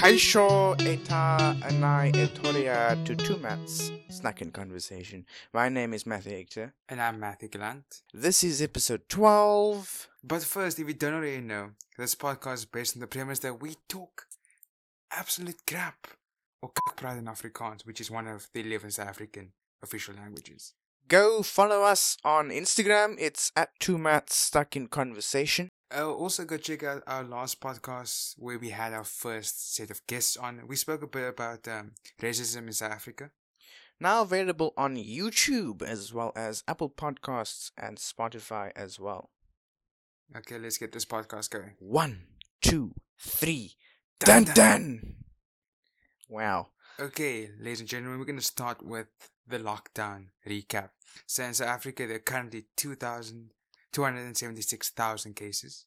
Kaisho eta anai etoria to two mats. Snack in conversation. My name is Matthew Hector. And I'm Matthew Gallant. This is episode 12. But first, if you don't already know, this podcast is based on the premise that we talk absolute crap, or kakpraat in Afrikaans, which is one of the 11 South African official languages. Go follow us on Instagram. It's at two mats stuck in conversation. Uh, also, go check out our last podcast where we had our first set of guests on. We spoke a bit about um, racism in South Africa. Now available on YouTube as well as Apple Podcasts and Spotify as well. Okay, let's get this podcast going. One, two, three. Dun Dun, dun! Wow. Okay, ladies and gentlemen, we're going to start with the lockdown recap. So in South Africa, there are currently 2,000 276,000 cases.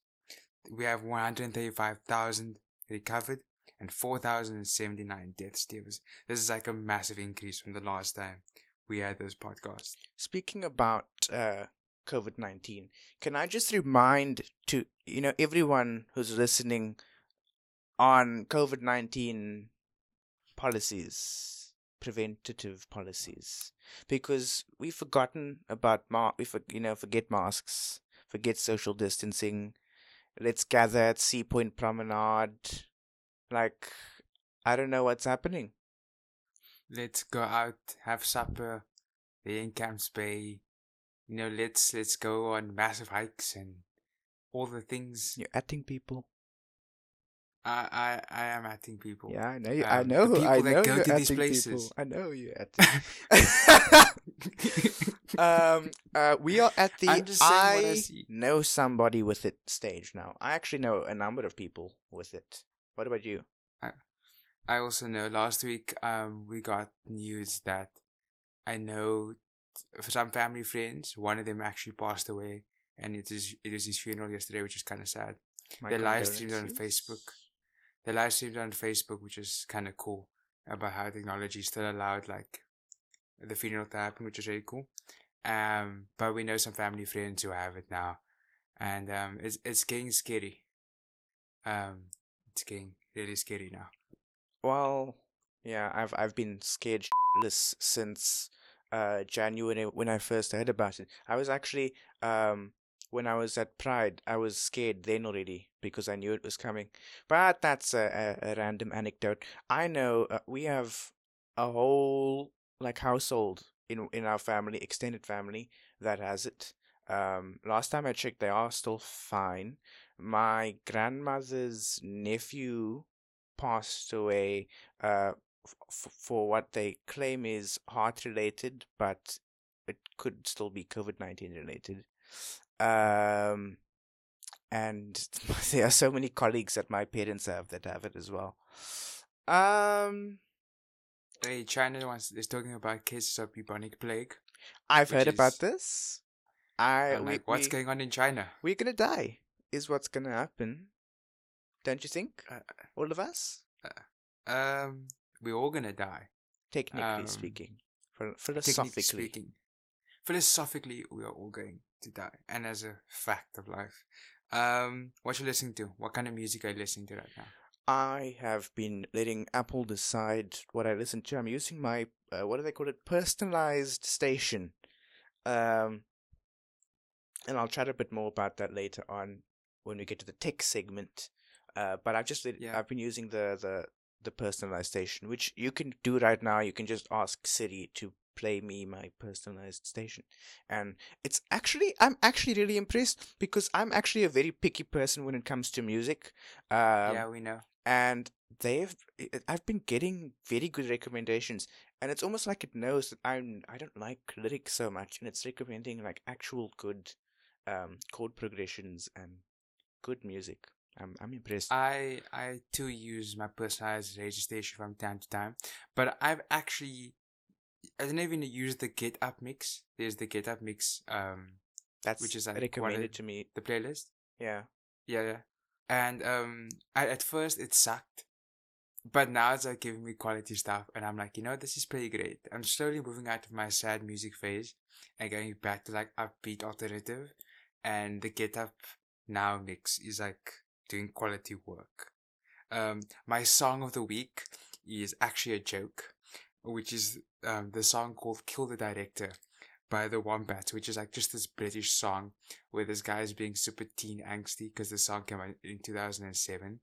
We have 135,000 recovered and 4,079 deaths. This is like a massive increase from the last time we had those podcasts. Speaking about uh, COVID 19, can I just remind to, you know, everyone who's listening on COVID 19 policies, preventative policies, because we've forgotten about, ma- we for- you know, forget masks, forget social distancing. Let's gather at Sea Point Promenade. Like, I don't know what's happening. Let's go out, have supper, there in Camps Bay. You know, let's let's go on massive hikes and all the things. You're acting people. I I I am acting people. Yeah, I know. You, I Um, know. I people that know go to these places. people. I know you're um, uh, we are at the I'm just saying what I I know somebody with it stage now. I actually know a number of people with it. What about you? I I also know last week um we got news that I know for some family friends one of them actually passed away and it is it was his funeral yesterday which is kind of sad. My they live streamed on. Facebook. They live streamed on Facebook which is kind of cool about how technology still allowed like the funeral to happen which is really cool. Um but we know some family friends who have it now and um it's it's getting scary. Um it's getting really scary now. Well, yeah, I've I've been scared shitless since uh January when I first heard about it. I was actually um when I was at Pride, I was scared then already because I knew it was coming. But that's a, a, a random anecdote. I know uh, we have a whole like household in in our family, extended family that has it. Um, last time I checked, they are still fine. My grandmother's nephew passed away uh, f- for what they claim is heart related, but it could still be COVID 19 related. Um, and there are so many colleagues that my parents have that have it as well. Um, Hey, China wants is talking about cases of bubonic plague. I've heard about this. I we, like, what's we, going on in China? we're gonna die. Is what's gonna happen? Don't you think? Uh, All of us, Um, we're all gonna die. technically um, speaking, Phil- Technically philosophically. speaking, philosophically, we are all going to die, and as a fact of life. Um, what you listening to? What kind of music are you listening to right now? I have been letting Apple decide what I listen to. I'm using my uh, what do they call it? Personalized station. Um, and I'll chat a bit more about that later on when we get to the tech segment. Uh, but I've just Yeah. I've been using the the the personalized station, which you can do right now. You can just ask Siri to play me my personalized station, and it's actually I'm actually really impressed because I'm actually a very picky person when it comes to music. Um, yeah, we know. and they've I've been getting very good recommendations, and it's almost like it knows that I'm I don't like lyrics so much, and it's recommending like actual good um chord progressions and good music. I'm I'm impressed. I I too use my personalized radio station from time to time, but I've actually I don't even use the Get Up mix. There's the Get Up mix, um, That's which is like recommended to me. the playlist. Yeah, Yeah, yeah. And um, I, at first it sucked, but now it's like giving me quality stuff, and I'm like, you know, this is pretty great. I'm slowly moving out of my sad music phase and going back to like upbeat alternative, and the Get Up Now mix is like doing quality work. Um, my song of the week is actually a joke, which is um, the song called "Kill the Director" by the Wombats, which is like just this British song where this guy is being super teen angsty because the song came out in 2007,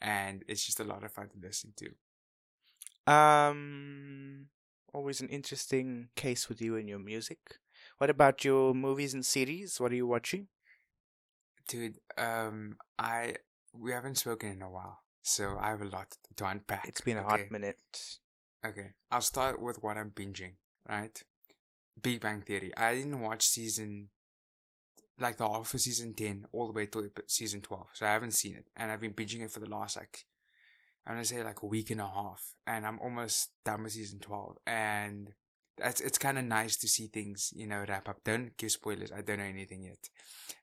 and it's just a lot of fun to listen to. Um, always an interesting case with you and your music. What about your movies and series? What are you watching? Dude, um, I we haven't spoken in a while, so I have a lot to unpack. It's been a okay? hot minute. Okay, I'll start with what I'm binging. Right, Big Bang Theory. I didn't watch season, like the half of season ten all the way to season twelve, so I haven't seen it, and I've been binging it for the last like, I'm gonna say like a week and a half, and I'm almost done with season twelve, and it's it's kind of nice to see things you know wrap up. Don't give spoilers. I don't know anything yet,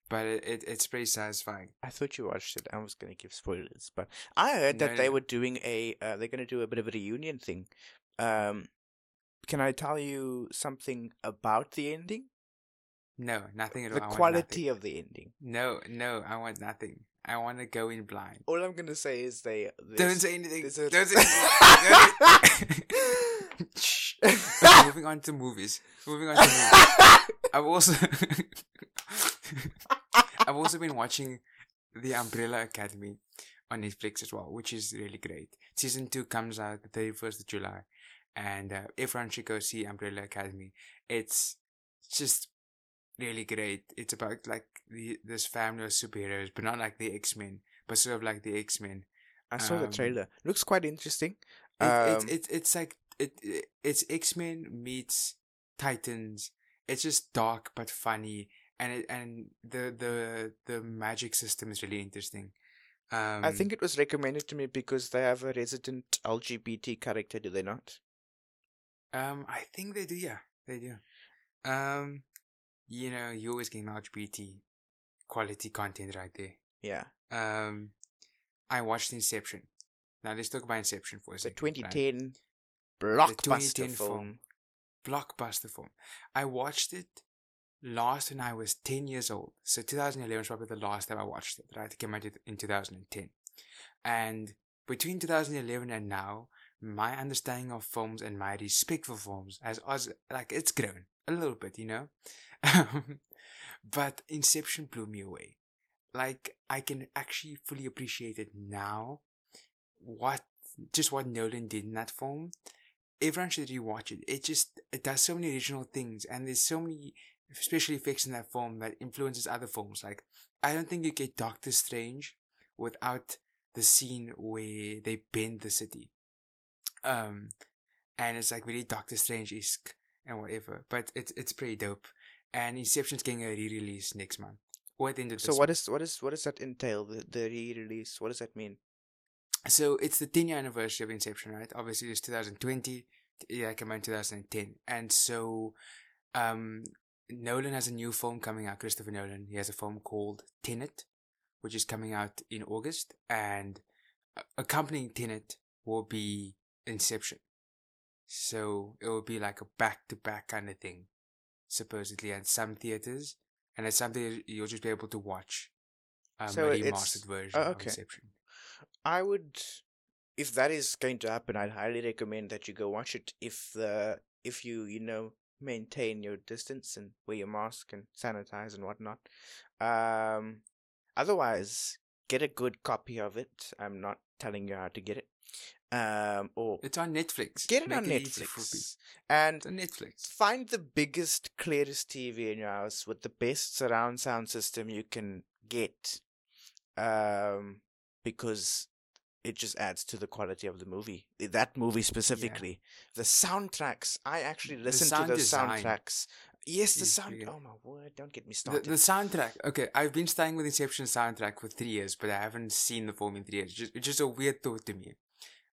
but it, it it's pretty satisfying. I thought you watched it. I was gonna give spoilers, but I heard that No, they no. were doing a. Uh, they're gonna do a bit of a reunion thing. Um, can I tell you something about the ending? No, nothing at all. The quality of the ending. No, no, I want nothing. I want to go in blind. All I'm gonna say is they. Don't say anything. Don't say anything. Moving on to movies. Moving on to movies. I've also I've also been watching The Umbrella Academy on Netflix as well, which is really great. Season two comes out the thirty first of July, and uh, everyone should go see Umbrella Academy. It's just really great. It's about like the this family of superheroes, but not like the X Men, but sort of like the X Men. I saw the um, trailer. Looks quite interesting. It, it's Um, it's it's like it, it it's X Men meets Titans. It's just dark but funny, and it and the the the magic system is really interesting. Um, I think it was recommended to me because they have a resident LGBT character, do they not? um I think they do. Yeah, they do. Um, you know, you always get LGBT quality content right there. Yeah. Um, I watched Inception. Now let's talk about Inception for a The second. right? 2010 blockbuster 2010 film. film. blockbuster film. I watched it last when I was 10 years old. So 2011 was probably the last time I watched it, right? It came out in 2010. And between 2011 and now, my understanding of films and my respect for films has, has like, it's grown a little bit, you know? but Inception blew me away. Like, I can actually fully appreciate it now. What, just what Nolan did in that film everyone you watch it. It just it does so many original things, and there's so many special effects in that film that influences other films. Like I don't think you get Doctor Strange without the scene where they bend the city. Um, and it's like very Doctor Strange esque and whatever. But it's it's pretty dope. And Inception's getting a re-release next month. Or at the end of So what is what is what does that entail? The the re-release. What does that mean? So it's the 10 year anniversary of Inception, right? Obviously, it's 2020. Yeah, came out in 2010. And so, um, Nolan has a new film coming out. Christopher Nolan. He has a film called Tenet, which is coming out in August. And accompanying Tenet will be Inception. So it will be like a back to back kind of thing, supposedly, at some theaters. And it's something you'll just be able to watch. Um, So a remastered version oh, of. Inception. I would, if that is going to happen, I'd highly recommend that you go watch it. If the if you you know maintain your distance and wear your mask and sanitize and whatnot. Um, otherwise, get a good copy of it. I'm not telling you how to get it. Um, or It's on Netflix. get it Make on people. Netflix and It's on Netflix. find the biggest, clearest TV in your house with the best surround sound system you can get. Um, because it just adds to the quality of the movie. That movie specifically. The soundtracks. I actually The listen to the soundtracks. Yes, the sound. Oh my word! Don't get me started. the soundtrack. Okay, I've been staying with Inception soundtrack for three years, but I haven't seen the film in three years. Just, it's just a weird thought to me.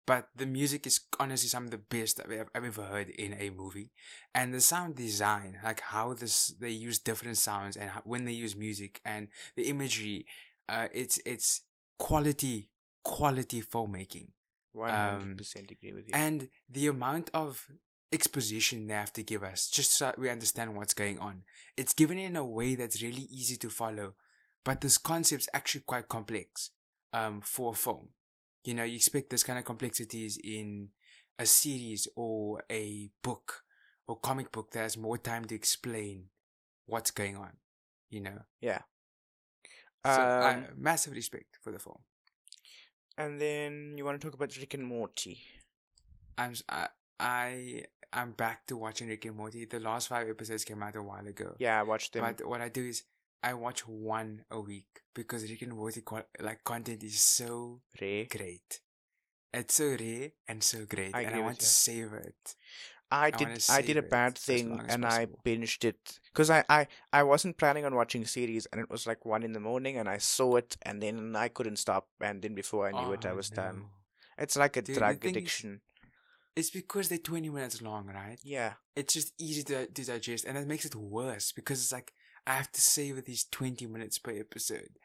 But the music is honestly some of the best I've, I've ever heard in a movie, and the sound design, like how this they use different sounds and how, when they use music and the imagery, uh, it's it's quality quality filmmaking. One hundred percent agree with you. and the amount of exposition they have to give us just so we understand what's going on it's given in a way that's really easy to follow but this concept's actually quite complex um for a film You know, you expect this kind of complexities in a series or a book or comic book that has more time to explain what's going on. You know. Yeah. So, Um, massive respect for the film. and then you want to talk about Rick and Morty. I'm I I am back to watching Rick and Morty. The last five episodes came out a while ago. Yeah, I watched them. But what I do is I watch one a week because Rick and Morty co- like content is so Ray. great. It's so rare and so great, I and I want to savor it. I did. I did a bad thing, and I possible. binged it because I, I I wasn't planning on watching series, and it was like one in the morning, and I saw it, and then I couldn't stop, and then before I knew it, I Oh, was done. It's like a Dude, drug addiction. It's because they're twenty minutes long, right? Yeah, It's just easy to, to digest, and that makes it worse because it's like I have to savor these twenty minutes per episode.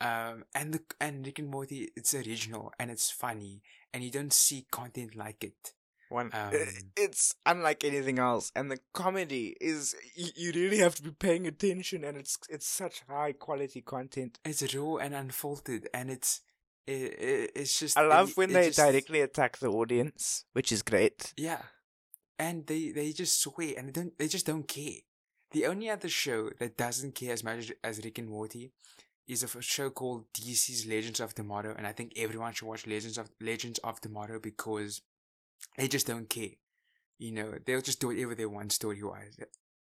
Um, and the and Rick and Morty, it's original and it's funny, and you don't see content like it. One. Um, it's unlike anything else, and the comedy is you, you really have to be paying attention, and it's it's such high quality content. It's raw and unfiltered, and it's it, it, it's just I love it- when they just- directly attack the audience, which is great. Yeah, and they they just swear and they don't they just don't care. The only other show that doesn't care as much as Rick and Morty is a show called DC's Legends of Tomorrow, and I think everyone should watch Legends of Legends of Tomorrow because they just don't care. You know, they'll just do whatever they want story wise,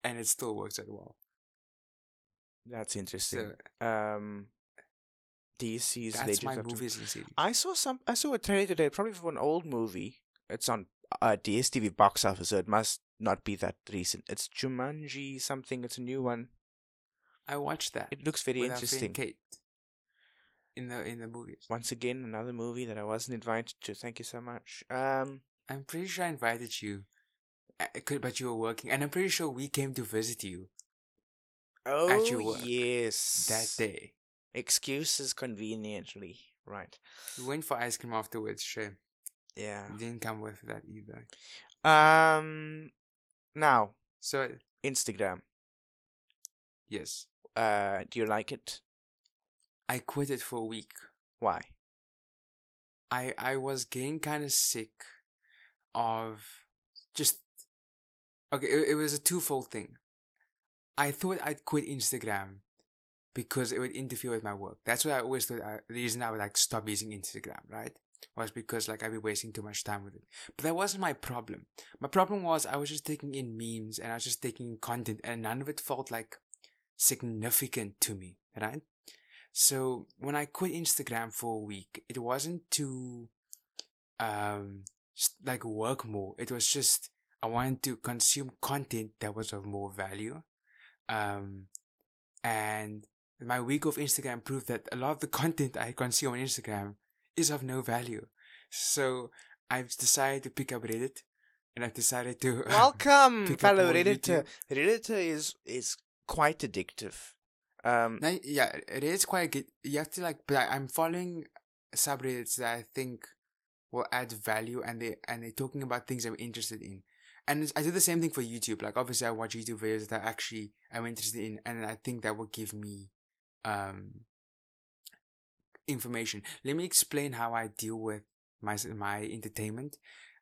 and it still works out well. That's interesting. So um, DC's that's Legends my movies and series. I saw some. I saw a trailer today, probably for an old movie. It's on uh, DSTV box office, so it must not be that recent. It's Jumanji something. It's a new one. I watched that. It looks very with our friend interesting. Kate. In the in the movies. Once again, another movie that I wasn't invited to. Thank you so much. Um, I'm pretty sure I invited you, uh, could- but you were working, and I'm pretty sure we came to visit you oh your work yes, that day. Excuses conveniently, right? We went for ice cream afterwards. Sure, Yeah. you didn't come with that either. Um, now So Instagram. yes, Uh, do you like it? I quit it for a week. Why? I I was getting kind of sick of just okay. It, it was a twofold thing. I thought I'd quit Instagram because it would interfere with my work. That's what I always thought. I, the reason I would like stop using Instagram, right, was because like I'd be wasting too much time with it. But that wasn't my problem. My problem was I was just taking in memes and I was just taking in content, and none of it felt like significant to me, right? So when I quit Instagram for a week, it wasn't to um like work more. It was just I wanted to consume content that was of more value. Um and my week of Instagram proved that a lot of the content I consume on Instagram is of no value. So I've decided to pick up Reddit and I've decided to Welcome, pick up fellow Redditor. Redditor is is quite addictive. Um, No, yeah, it is quite good. You have to like, but I, I'm following subreddits that I think will add value, and they and they're talking about things I'm interested in. And I do the same thing for YouTube. Like, obviously, I watch YouTube videos that I actually I'm interested in, and I think that will give me um information. Let me explain how I deal with my my entertainment.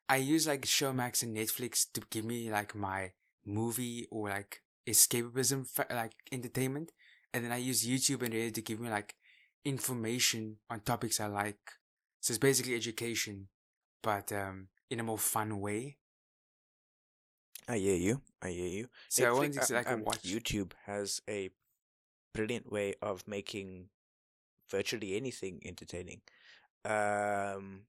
I use like Showmax and Netflix to give me like my movie or like escapism like entertainment and then I use YouTube and Reddit to give me like information on topics I like. So it's basically education, but um in a more fun way. I hear you. I hear you. So I Netflix- wanted to uh, like um, watch. YouTube has a brilliant way of making virtually anything entertaining. Um,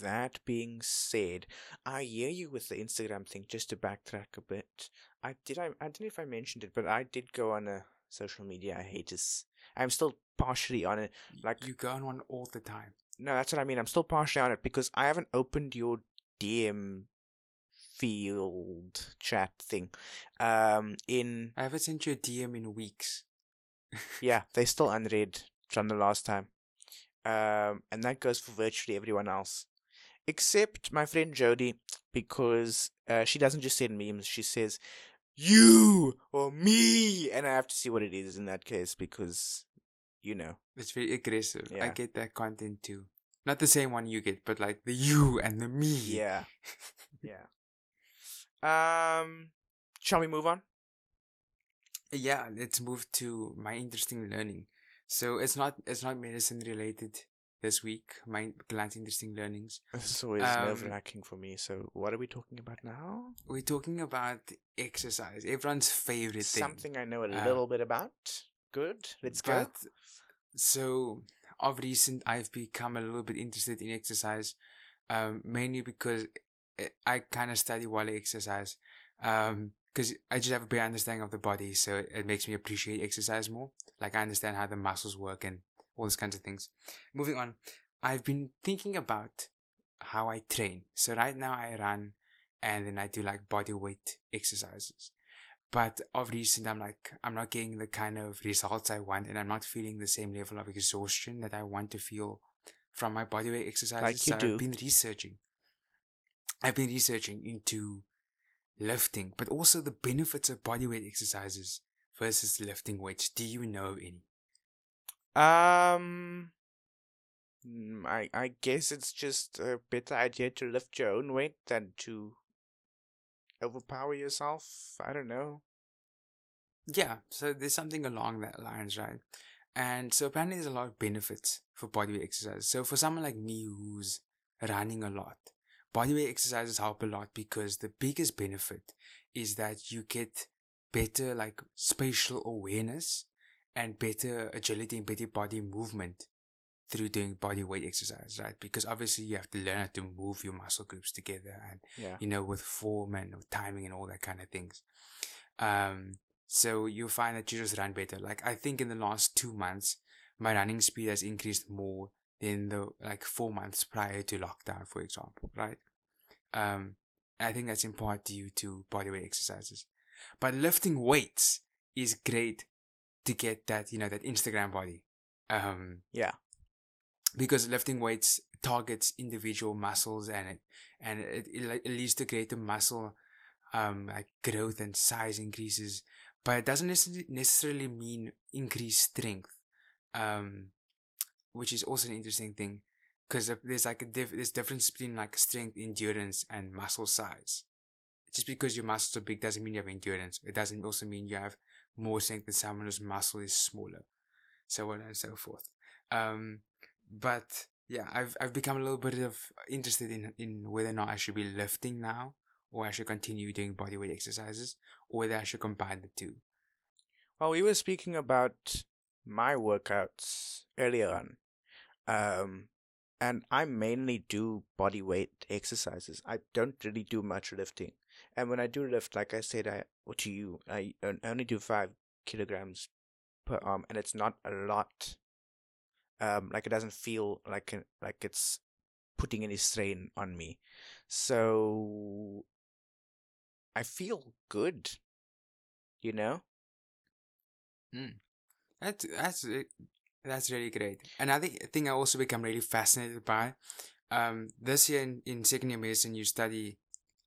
that being said, I hear you with the Instagram thing. Just to backtrack a bit, I did. I, I don't know if I mentioned it, but I did go on a social media hate hiatus. I'm still partially on it. like- you go on one all the time. No, that's what I mean. I'm still partially on it because I haven't opened your DM field chat thing. Um, in I haven't sent you a DM in weeks. yeah, they're still unread from the last time. Um, and that goes for virtually everyone else, except my friend Jody, because uh, she doesn't just send memes. She says you or me, and I have to see what it is in that case because you know. It's very aggressive. I get that content too. Not the same one you get, but like the you and the me. Yeah. yeah. Um, shall we move on? Yeah, let's move to my interesting learning. So it's not it's not medicine related this week. My glance interesting learnings. This is always Um, nerve wracking for me. So, what are we talking about now? We're talking about exercise. Everyone's favorite thing. Something I know a Uh, little bit about. Good. Let's go. But so of recent, I've become a little bit interested in exercise, um, mainly because I- kind of study while I exercise. Um, because I just have a better understanding of the body, so it, it makes me appreciate exercise more. Like I understand how the muscles work and all those kinds of things. Moving on, I've been thinking about how I train. So right now I run, and then I do like body weight exercises. But of recent, I'm like, I'm not getting the kind of results I want, and I'm not feeling the same level of exhaustion that I want to feel from my bodyweight exercises. Like you so do. I've been researching. I've been researching into lifting, but also the benefits of bodyweight exercises versus lifting weights. Do you know any? Um, mm, I I guess it's just a better idea to lift your own weight than to overpower yourself. I don't know. Yeah, so there's something along that lines, right? And so apparently there's a lot of benefits for bodyweight exercises. So for someone like me who's running a lot, bodyweight exercises help a lot because the biggest benefit is that you get better like spatial awareness and better agility and better body movement through doing body weight exercise, right? Because obviously you have to learn how to move your muscle groups together and Yeah. you know, with form and with timing and all that kind of things. Um, so you'll find that you just run better. Like I think in the last two months, my running speed has increased more than the like four months prior to lockdown, for example, right? Um, I think that's in part due to bodyweight exercises. But lifting weights is great to get that, you know, that Instagram body. Um, Yeah. Because lifting weights targets individual muscles and it and it, it, it leads to greater muscle um like growth and size increases but it doesn't necessarily mean increased strength um which is also an interesting thing because there's like a diff- there's difference between like strength endurance and muscle size. Just because your muscles are big doesn't mean you have endurance. It doesn't also mean you have more strength than someone whose muscle is smaller so on and so forth. Um but yeah, I've I've become a little bit of interested in in whether or not I should be lifting now, or I should continue doing bodyweight exercises, or whether I should combine the two. Well, we were speaking about my workouts earlier on. Um, and I mainly do body weight exercises. I don't really do much lifting. And when I do lift, like I said, I to you, I only do five kilograms per arm, and it's not a lot. Um, like it doesn't feel like like it's putting any strain on me. So I feel good. You know? That's that's that's really great. Another thing I also become really fascinated by, um, this year in, in second year medicine you study,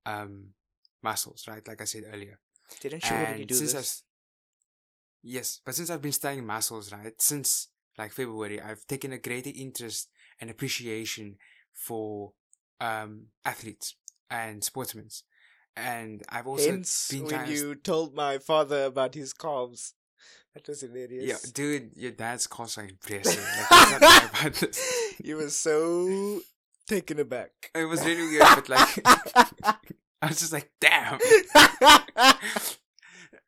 um, muscles, right? Like I said earlier. Didn't you already do this? I've yes, but since I've been studying muscles, right, since like February, I've taken a greater interest and appreciation for um athletes and sportsmen, and I've also Hence, been when you told my father about his calves, that was hilarious. yeah, dude, your dad's calls are impressive. Like, let's not lie about this. you were so taken aback. It was really weird, but like I was just like, damn.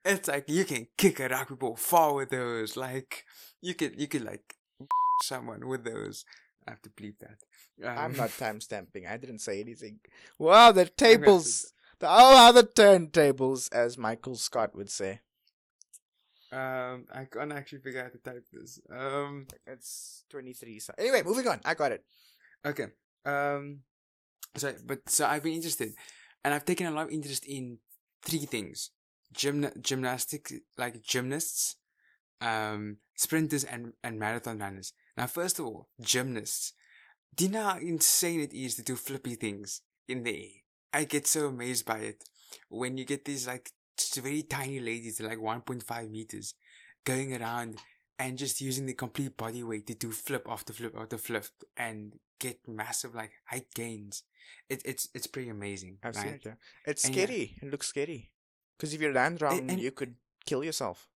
it's like you can kick a rugby ball far with those. Like you could you could like someone with those. I have to bleep that. Um, I'm not time stamping. I didn't say anything. Wow, the tables. The all other turntables, as Michael Scott would say. Um, I can't actually figure out how to type this. Um, It's 23. So anyway, moving on. I got it. okay. Um, so but so I've been interested, and I've taken a lot of interest in three things: gymna- gymnastics, like gymnasts, um, sprinters, and and marathon runners. Now, first of all, gymnasts. Do you know how insane it is to do flippy things in the air? I get so amazed by it when you get these like very tiny ladies, like 1.5 meters, going around and just using the complete body weight to do flip after flip after flip. And get massive like height gains. It, it's it's pretty amazing. I've right? seen it. Yeah, it's And yeah. scary. It looks scary because if you land wrong, you could kill yourself.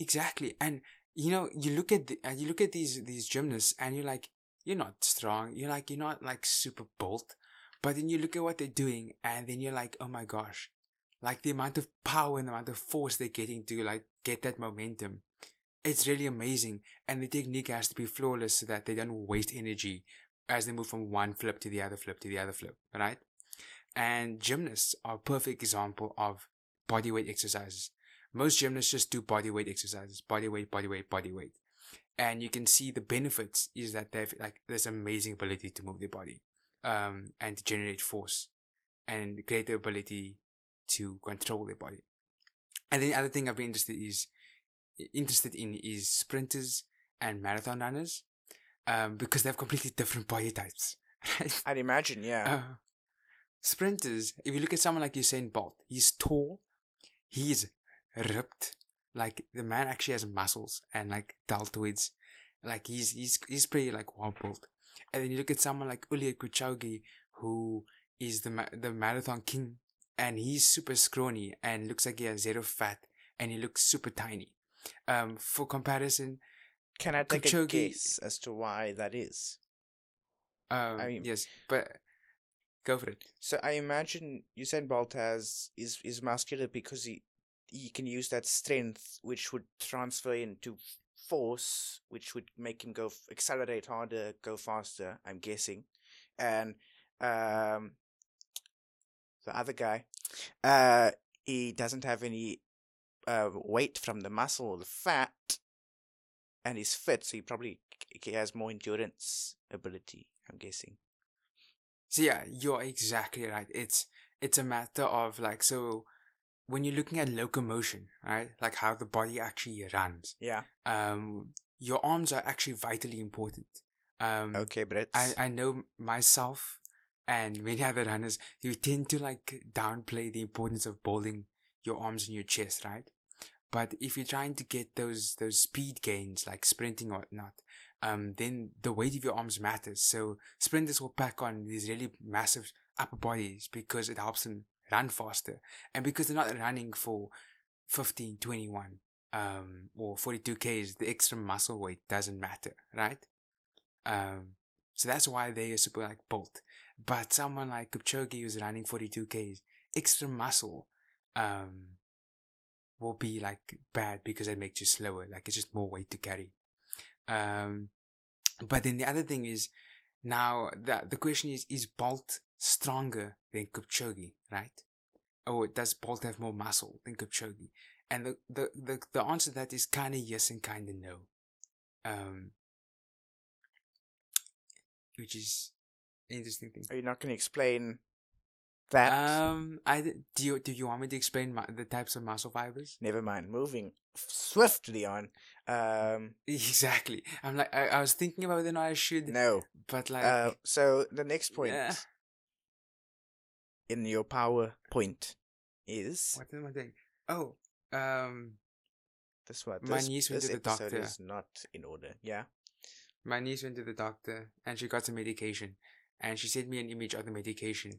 Exactly, and you know, you look at the, uh, you look at these these gymnasts, and you're like, you're not strong. You're like, you're not like super bolt, but then you look at what they're doing, and then you're like, oh my gosh, like the amount of power and the amount of force they're getting to like get that momentum. It's really amazing, and the technique has to be flawless so that they don't waste energy as they move from one flip to the other flip to the other flip, right? And gymnasts are a perfect example of body weight exercises. Most gymnasts just do body weight exercises, body weight, body weight, body weight. And you can see the benefits is that they've like this amazing ability to move their body, um, and to generate force and greater ability to control their body. And then the other thing I've been interested is interested in is sprinters and marathon runners, um, because they have completely different body types. Right? I'd imagine. Yeah. Uh, sprinters, if you look at someone like Usain Bolt, he's tall, he's ripped. Like the man actually has muscles and like deltoids. Like he's he's he's pretty like built. And then you look at someone like Eliud Kipchoge, who is the ma- the marathon king, and he's super scrawny and looks like he has zero fat, and he looks super tiny. Um, for comparison, Can I take a Kipchoge- guess as to why that is? um, I mean- yes, but go for it. So I imagine Usain Bolt has is is muscular because he he can use that strength, which would transfer into force, which would make him go f- accelerate harder, go faster. I'm guessing, and um, the other guy, uh, he doesn't have any uh weight from the muscle or the fat, and he's fit, so he probably he has more endurance ability. I'm guessing. So yeah, you're exactly right. It's it's a matter of like so when you're looking at locomotion, right? Like how the body actually runs. Yeah. Um your arms are actually vitally important. Um Okay, but I, I know myself and many other runners who tend to like downplay the importance of holding your arms in your chest, right? But if you're trying to get those those speed gains like sprinting or not, um, then the weight of your arms matters. So sprinters will pack on these really massive upper bodies because it helps them run faster. And because they're not running for 15, 21, um, or 42 Ks, the extra muscle weight doesn't matter, right? Um, so that's why they are super like bolt. But someone like Kipchoge who's running 42 Ks, extra muscle, um, will be like bad because it makes you slower. Like it's just more weight to carry. Um, but then the other thing is now the the question is is Bolt stronger than Kipchoge, right? Or does Bolt have more muscle than Kipchoge? And the the the, the answer to that is kind of yes and kind of no. Um, which is interesting thing. Are you not going to explain that? Um, I do you do you want me to explain mu- the types of muscle fibers? Never mind. Moving swiftly on. Um, Exactly. I'm like I, I was thinking about whether or not I should, no. but like Uh, so the next point Yeah. In your PowerPoint is what am I doing? Oh, um, this one. my This, niece went to the doctor. is not in order. Yeah. my niece went to the doctor and she got some medication, and she sent me an image of the medication,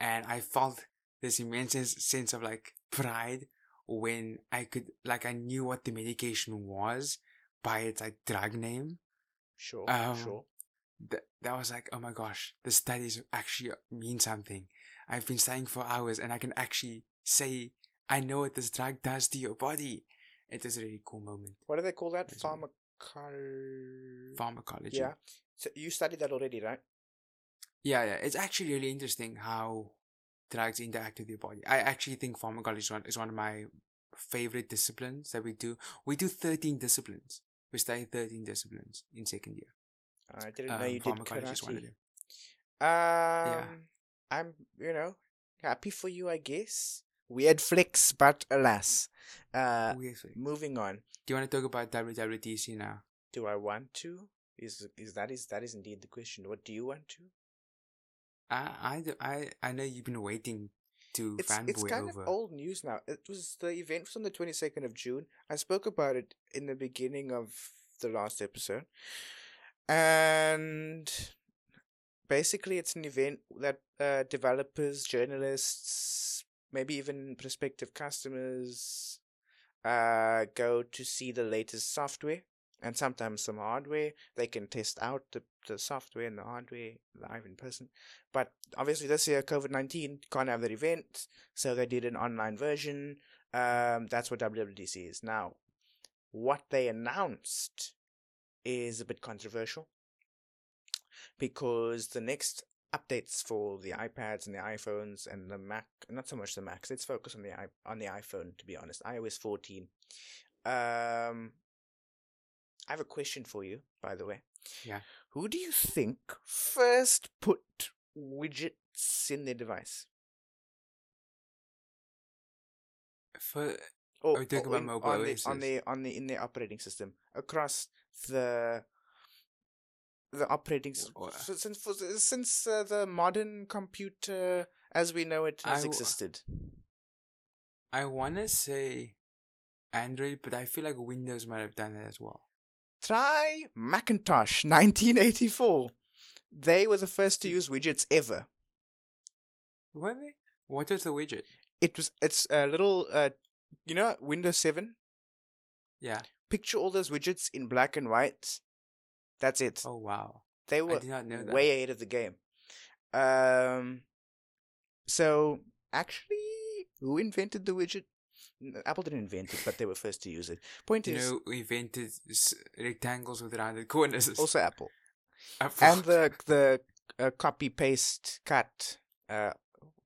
and I felt this immense sense- sense of like pride when I could like I knew what the medication was by its like drug name. Sure. Um, sure. that that was like, oh my gosh, the studies actually mean something. I've been studying for hours and I can actually say, I know what this drug does to your body. It is a really cool moment. What do they call that? Pharmacology. Pharmacology. Yeah. So you studied that already, right? Yeah, yeah. It's actually really interesting how drugs interact with your body. I actually think pharmacology is one, is one of my favorite disciplines that we do. We do 13 disciplines. We study 13 disciplines in second year. I didn't Um, know you did pharmacology is one of them. Um, I'm, you know, happy for you, I guess. Weird flicks, but alas. Uh, moving on. Do you want to talk about WWDC now? Do I want to? Is is that is that is indeed the question? What do you want to? I, I, I, I know you've been waiting to It's fanboy it's kind over. of old news now. It was the event was on the twenty second of June. I spoke about it in the beginning of the last episode, and basically it's an event that uh, developers, journalists, maybe even prospective customers uh, go to see the latest software and sometimes some hardware. They can test out the, the software and the hardware live in person. But obviously, this year, COVID 19 can't have that event, so they did an online version. Um, that's what WWDC is now. What they announced is a bit controversial because the next updates for the iPads and the iPhones and the Mac, not so much the Macs. Let's focus on the on the iPhone. To be honest, iOS 14. Um, I have a question for you, by the way. Yeah. Who do you think first put widgets in their device? For Or, Are we talking or about in- mobile on the, on the on the in the operating system across the the operating s- Wha- so since for, since uh, the modern computer as we know it has w- existed. I wanna say Android, but I feel like Windows might have done it as well. Try Macintosh 1984. They were the first to use widgets ever. Were they? What was the widget? It was it's a little uh you know Windows 7 Yeah. picture all those widgets in black and white. That's it. Oh wow. they were did not know that. way ahead of the game. Um, so actually, who invented the widget? Apple didn't invent it, but they were first to use it. Point You is, know, we invented rectangles with rounded corners. also Apple Apple. and the the uh, copy paste cut uh,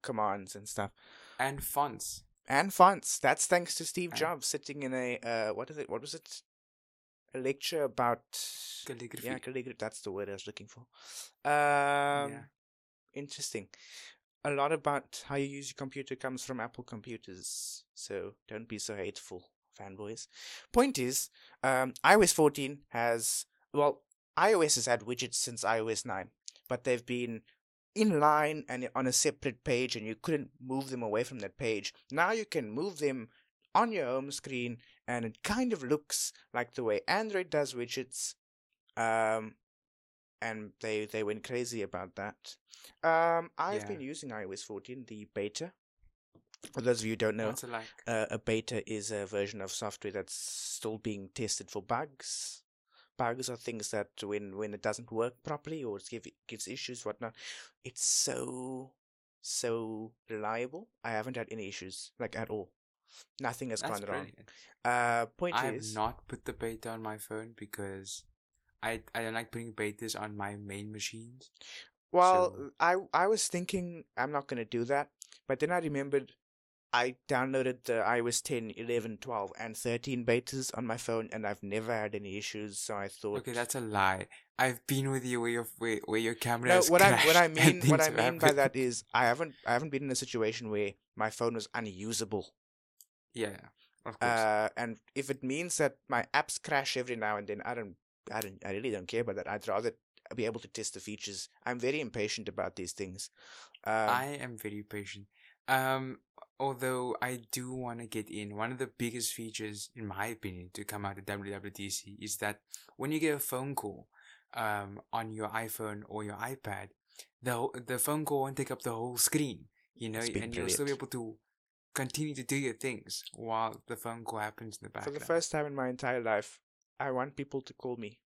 commands and stuff and fonts. and fonts. That's thanks to Steve And- Jobs sitting in a uh, what is it? What was it? Lecture about Calligraphy. Yeah, calligraphy. That's the word I was looking for. Um, Yeah. interesting. A lot about how you use your computer comes from Apple computers, so don't be so hateful, fanboys. Point is, um, iOS 14 has well, iOS has had widgets since iOS 9, but they've been in line and on a separate page, and you couldn't move them away from that page. Now you can move them on your home screen, and it kind of looks like the way Android does widgets. Um, and they they went crazy about that. Um, I've Yeah. been using iOS 14, the beta. For those of you who don't know, like? uh, a beta is a version of software that's still being tested for bugs. Bugs are things that when when it doesn't work properly or it give, gives issues, whatnot. It's so so reliable. I haven't had any issues like at all. Nothing has That's gone wrong. Uh, point I have not put the beta on my phone because I I don't like putting betas on my main machines. Well, So- I I was thinking I'm not going to do that, but then I remembered I downloaded the iOS 10, 11, 12, and 13 betas on my phone, and I've never had any issues. So I thought, Okay, that's a lie. I've been with you where your where, where your camera no. What I what I mean what I mean by that is I haven't I haven't been in a situation where my phone was unusable. Yeah, of course. Uh, and if it means that my apps crash every now and then, I don't I don't I really don't care about that. I'd rather be able to test the features. I'm very impatient about these things. Um, I am very patient. Um, although I do want to get in, one of the biggest features, in my opinion, to come out of WWDC is that when you get a phone call, um, on your iPhone or your iPad, the the phone call won't take up the whole screen, you know, and you'll still be able to continue to do your things while the phone call happens in the background. For the first time in my entire life, I want people to call me.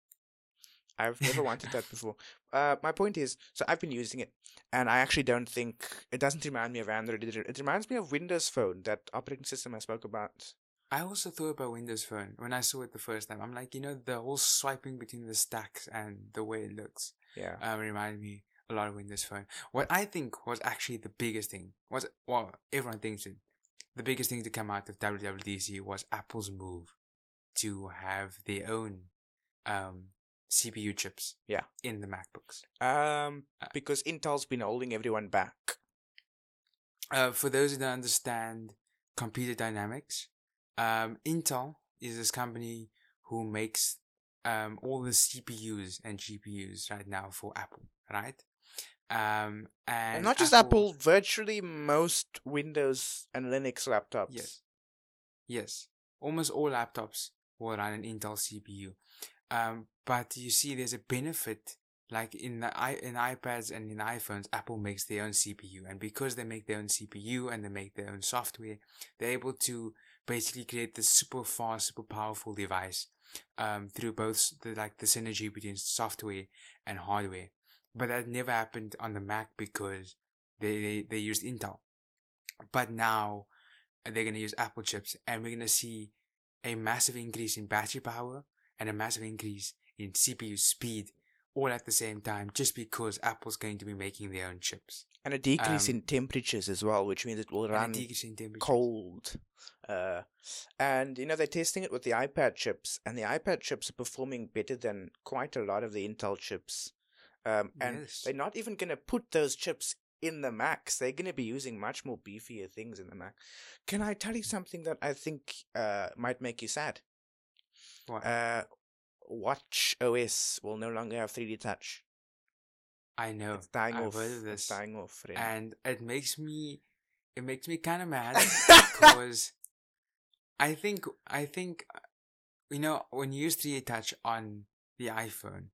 I've never wanted that before. Uh, my point is, so I've been using it, and I actually don't think it doesn't remind me of Android. It, reminds me of Windows Phone, that operating system I spoke about. I also thought about Windows Phone when I saw it the first time. I'm like, you know, the whole swiping between the stacks and the way it looks. Yeah, um, reminded me a lot of Windows Phone. What I think was actually the biggest thing was well, everyone thinks it. The biggest thing to come out of WWDC was Apple's move to have their own um, CPU chips. Yeah. in the MacBooks. um, Uh, because Intel's been holding everyone back. Uh, for those who don't understand computer dynamics, um, Intel is this company who makes um, all the CPUs and GPUs right now for Apple, right? Um, and, And, not just Apple, virtually most Windows and Linux laptops. Yes. Yes. Almost all laptops will run an Intel CPU. Um, but you see, there's a benefit like in the i in iPads and in iPhones, Apple makes their own CPU, and because they make their own CPU and they make their own software, they're able to basically create this super fast, super powerful device um, through both the like the synergy between software and hardware. But that never happened on the Mac because they they, they used Intel. But now they're gonna use Apple chips, and we're gonna see a massive increase in battery power and a massive increase in CPU speed all at the same time just because Apple's going to be making their own chips. And a decrease Um, in temperatures as well, which means it will run cold. Uh, and you know they're testing it with the iPad chips, and the iPad chips are performing better than quite a lot of the Intel chips. Um, and Yes. they're not even going to put those chips in the Macs. They're going to be using much more beefier things in the Mac. Can I tell you something that I think uh, might make you sad? What? Uh, watchOS will no longer have 3D touch. I know. It's dying I've off. heard of It's this. dying off. friend. and it makes me it makes me kind of mad because I think I think you know when you use 3D touch on the iPhone,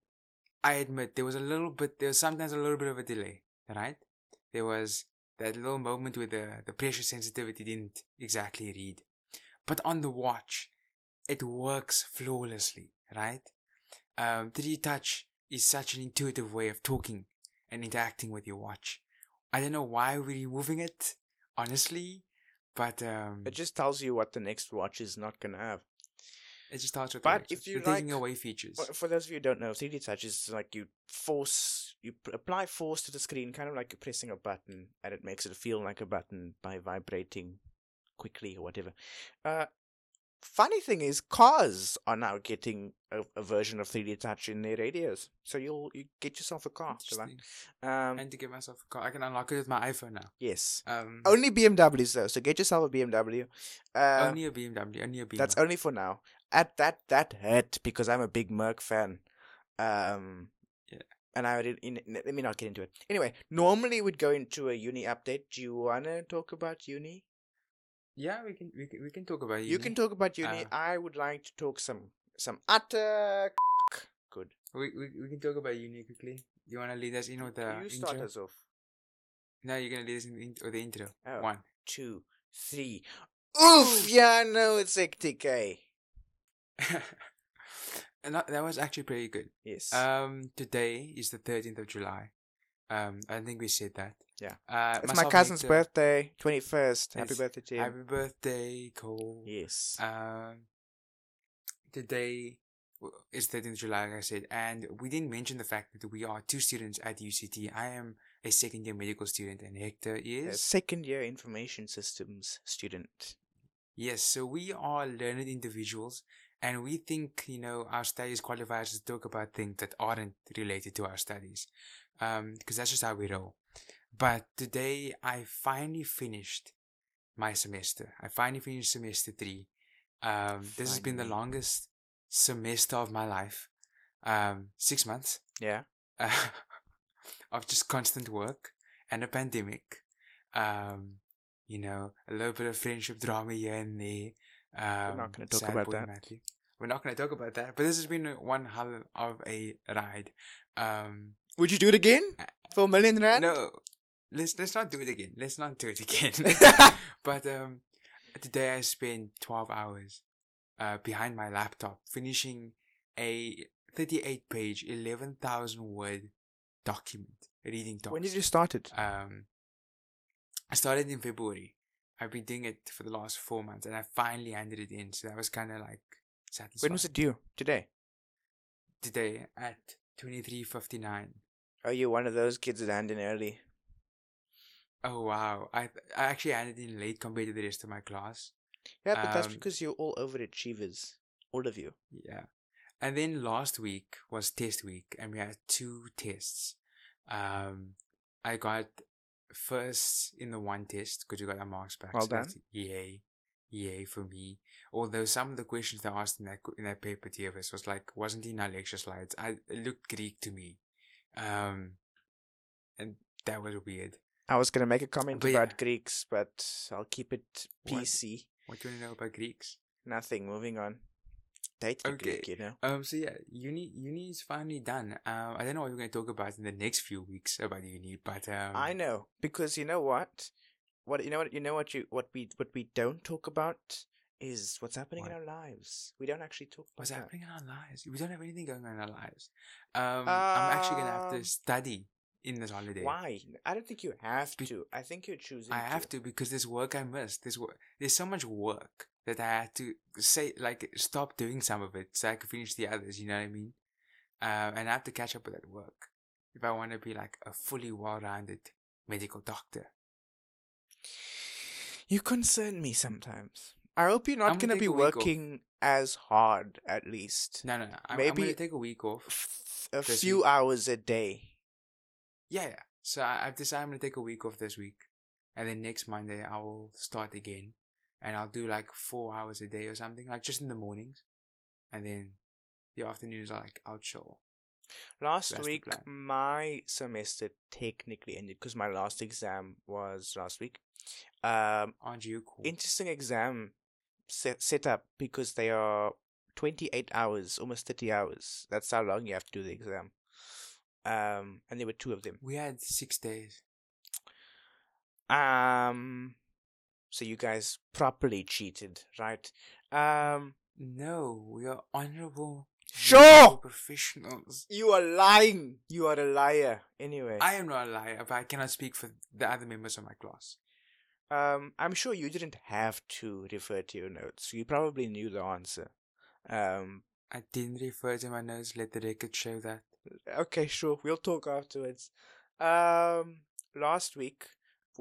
I admit there was a little bit there was sometimes a little bit of a delay, right? There was that little moment where the the pressure sensitivity didn't exactly read, but on the watch, it works flawlessly, right? Um, 3D touch is such an intuitive way of talking and interacting with your watch. I don't know why we're removing it, honestly, but um, it just tells you what the next watch is not to have. It just starts with. but if you They're taking away features, for those of you who don't know, 3D touch is like you force, you apply force to the screen, kind of like you're pressing a button, and it makes it feel like a button by vibrating quickly or whatever. Uh, funny thing is, cars are now getting a, a version of 3D touch in their radios, so you'll you get yourself a car. to that. Interesting. Um, and to get myself a car, I can unlock it with my iPhone now. yes, Um, only BMWs though, so get yourself a BMW. Uh, only a BMW, only a BMW. That's only for now. At that that hurt because I'm a big Merc fan. Um Yeah. And I did in, let me not get into it. Anyway, normally we'd go into a uni update. Do you wanna talk about uni? yeah, we can we can we can talk about uni. You can talk about uni. Uh, I would like to talk some some utter good. We, we we can talk about uni quickly. You want to lead us in with the you start intro? us off. No, you're gonna lead us in with the intro. Oh. One. Two, three. Oof! Yeah, no, it's hectic, eh? and that, that was actually pretty good. Yes. Um, today is the 13th of July. Um, I think we said that. Yeah. Uh, it's my cousin's Victor, birthday, twenty first. Happy birthday to him. Happy birthday, Cole. Yes. Um, today is 13th of July, like I said, and we didn't mention the fact that we are two students at UCT. I am a second year medical student, and Hector A is. second year information systems student. Yes, so we are learned individuals, and we think, you know, our studies qualify us to talk about things that aren't related to our studies. Um, because that's just how we roll. But today I finally finished my semester. I finally finished semester three. Um, this has been the longest semester of my life. Um, six months Yeah. uh, of just constant work and a pandemic. Um, you know, a little bit of friendship drama here and there. Um, We're not gonna talk about that. Matthew. We're not going to talk about that, but this has been one hell of a ride. Um, Would you do it again for a million rand? no, let's let's not do it again. Let's not do it again. but um, today I spent twelve hours uh behind my laptop finishing a thirty-eight page, eleven thousand word document reading talks. when did you start it? Um, I started in February. I've been doing it for the last four months, and I finally handed it in. So that was kind of like satisfying. When was it due? Today. Today at twenty-three fifty-nine. Are you one of those kids that hand in early? Oh wow! I I actually handed in late compared to the rest of my class. Yeah, but that's Um, because you're all overachievers. All of you. Yeah. And then last week was test week and we had two tests. Um, I got first in the one test because you got our marks back. Well so that's Yay. Yay for me. Although some of the questions they asked in that, in that paper TFS was like, wasn't in our lecture slides. I, it looked Greek to me. Um, and that was weird. I was gonna make a comment But about yeah. Greeks, but I'll keep it What? PC. What do you want to know about Greeks? Nothing. Moving on. Date Okay. You know. Um. So yeah, uni uni is finally done. Um. I don't know what we're gonna talk about in the next few weeks about uni, but um. I know because you know what, what you know what you know what you what we what we don't talk about is what's happening in our lives. We don't actually talk about What's that. happening in our lives? We don't have anything going on in our lives. Um. I'm actually gonna have Um, to study in this holiday. Why? I don't think you have Be- to. I think you're choosing. I have to because there's work I missed. There's work. There's so much work that I had to say like stop doing some of it so I could finish the others. You know what I mean? Um, and I have to catch up with that work if I want to be like a fully well-rounded medical doctor. You concern me sometimes. I hope you're not I'm gonna gonna be week off. working as hard, at least. No, no, no. I'm, I'm Maybe- gonna take a week off. F- A few week. hours a day. Yeah, yeah. So I, I've decided I'm gonna take a week off this week, and then next Monday I will start again, and I'll do like four hours a day or something, like just in the mornings, and then the afternoons are like I'll chill. Last That's week, my semester technically ended because my last exam was last week. Um, Aren't you cool? interesting exam set set up because they are 28 hours, almost 30 hours. That's how long you have to do the exam. Um, and there were two of them. we had six days. Um, so you guys properly cheated, right? Um, No, we are honorable. Sure! Professionals. you are lying. You are a liar. Anyway, I am not a liar, but I cannot speak for the other members of my class. um, I'm sure you didn't have to refer to your notes. You probably knew the answer. Um, I didn't refer to my notes. Let the record show that. okay, sure. We'll talk afterwards. Um, last week,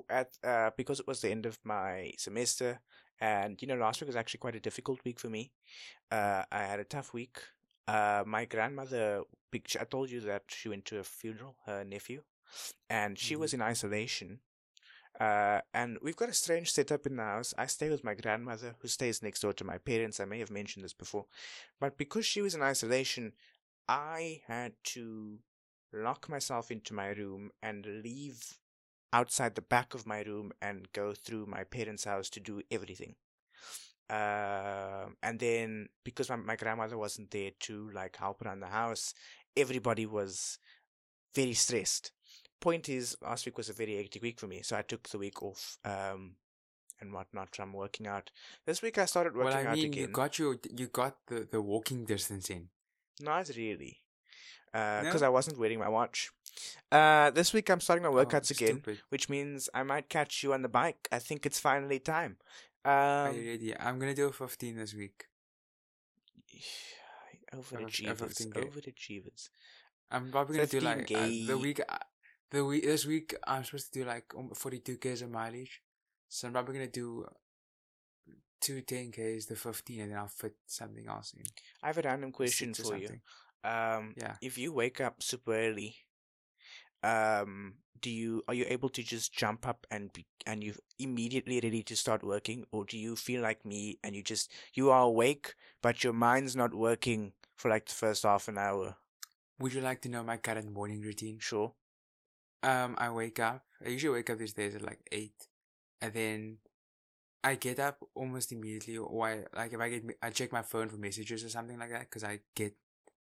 at uh, because it was the end of my semester, and you know, last week was actually quite a difficult week for me. Uh, I had a tough week. Uh, my grandmother, I told you that she went to a funeral, her nephew, and she was in isolation. Uh, and we've got a strange setup in the house. I stay with my grandmother, who stays next door to my parents. I may have mentioned this before, but because she was in isolation, I had to lock myself into my room and leave outside the back of my room and go through my parents' house to do everything. Um, and then because my, my grandmother wasn't there to like help around the house, everybody was very stressed. Point is, last week was a very hectic week for me, so I took the week off um, and whatnot from working out. This week I started working well, I out mean, again. you got your you got the the walking distance in. Not really. Because No? I wasn't wearing my watch. Uh, this week I'm starting my Oh, workouts again, stupid. which means I might catch you on the bike. I think it's finally time. Are Um, you ready? I'm gonna do a 15 this week. overachievers, overachievers. I'm probably gonna do like uh, the week. Uh, the week this week I'm supposed to do like um, 42 k's of mileage, so I'm probably gonna do two 10 k's, the 15, and then I'll fit something else in. I have a random question for you. Um, Yeah. if you wake up super early, um, do you are you able to just jump up and be and you immediately ready to start working, or do you feel like me and you just you are awake but your mind's not working for like the first half an hour? Would you like to know my current morning routine? Sure. Um, I wake up. I usually wake up these days at like eight, and then I get up almost immediately. Or I like if I get I check my phone for messages or something like that because I get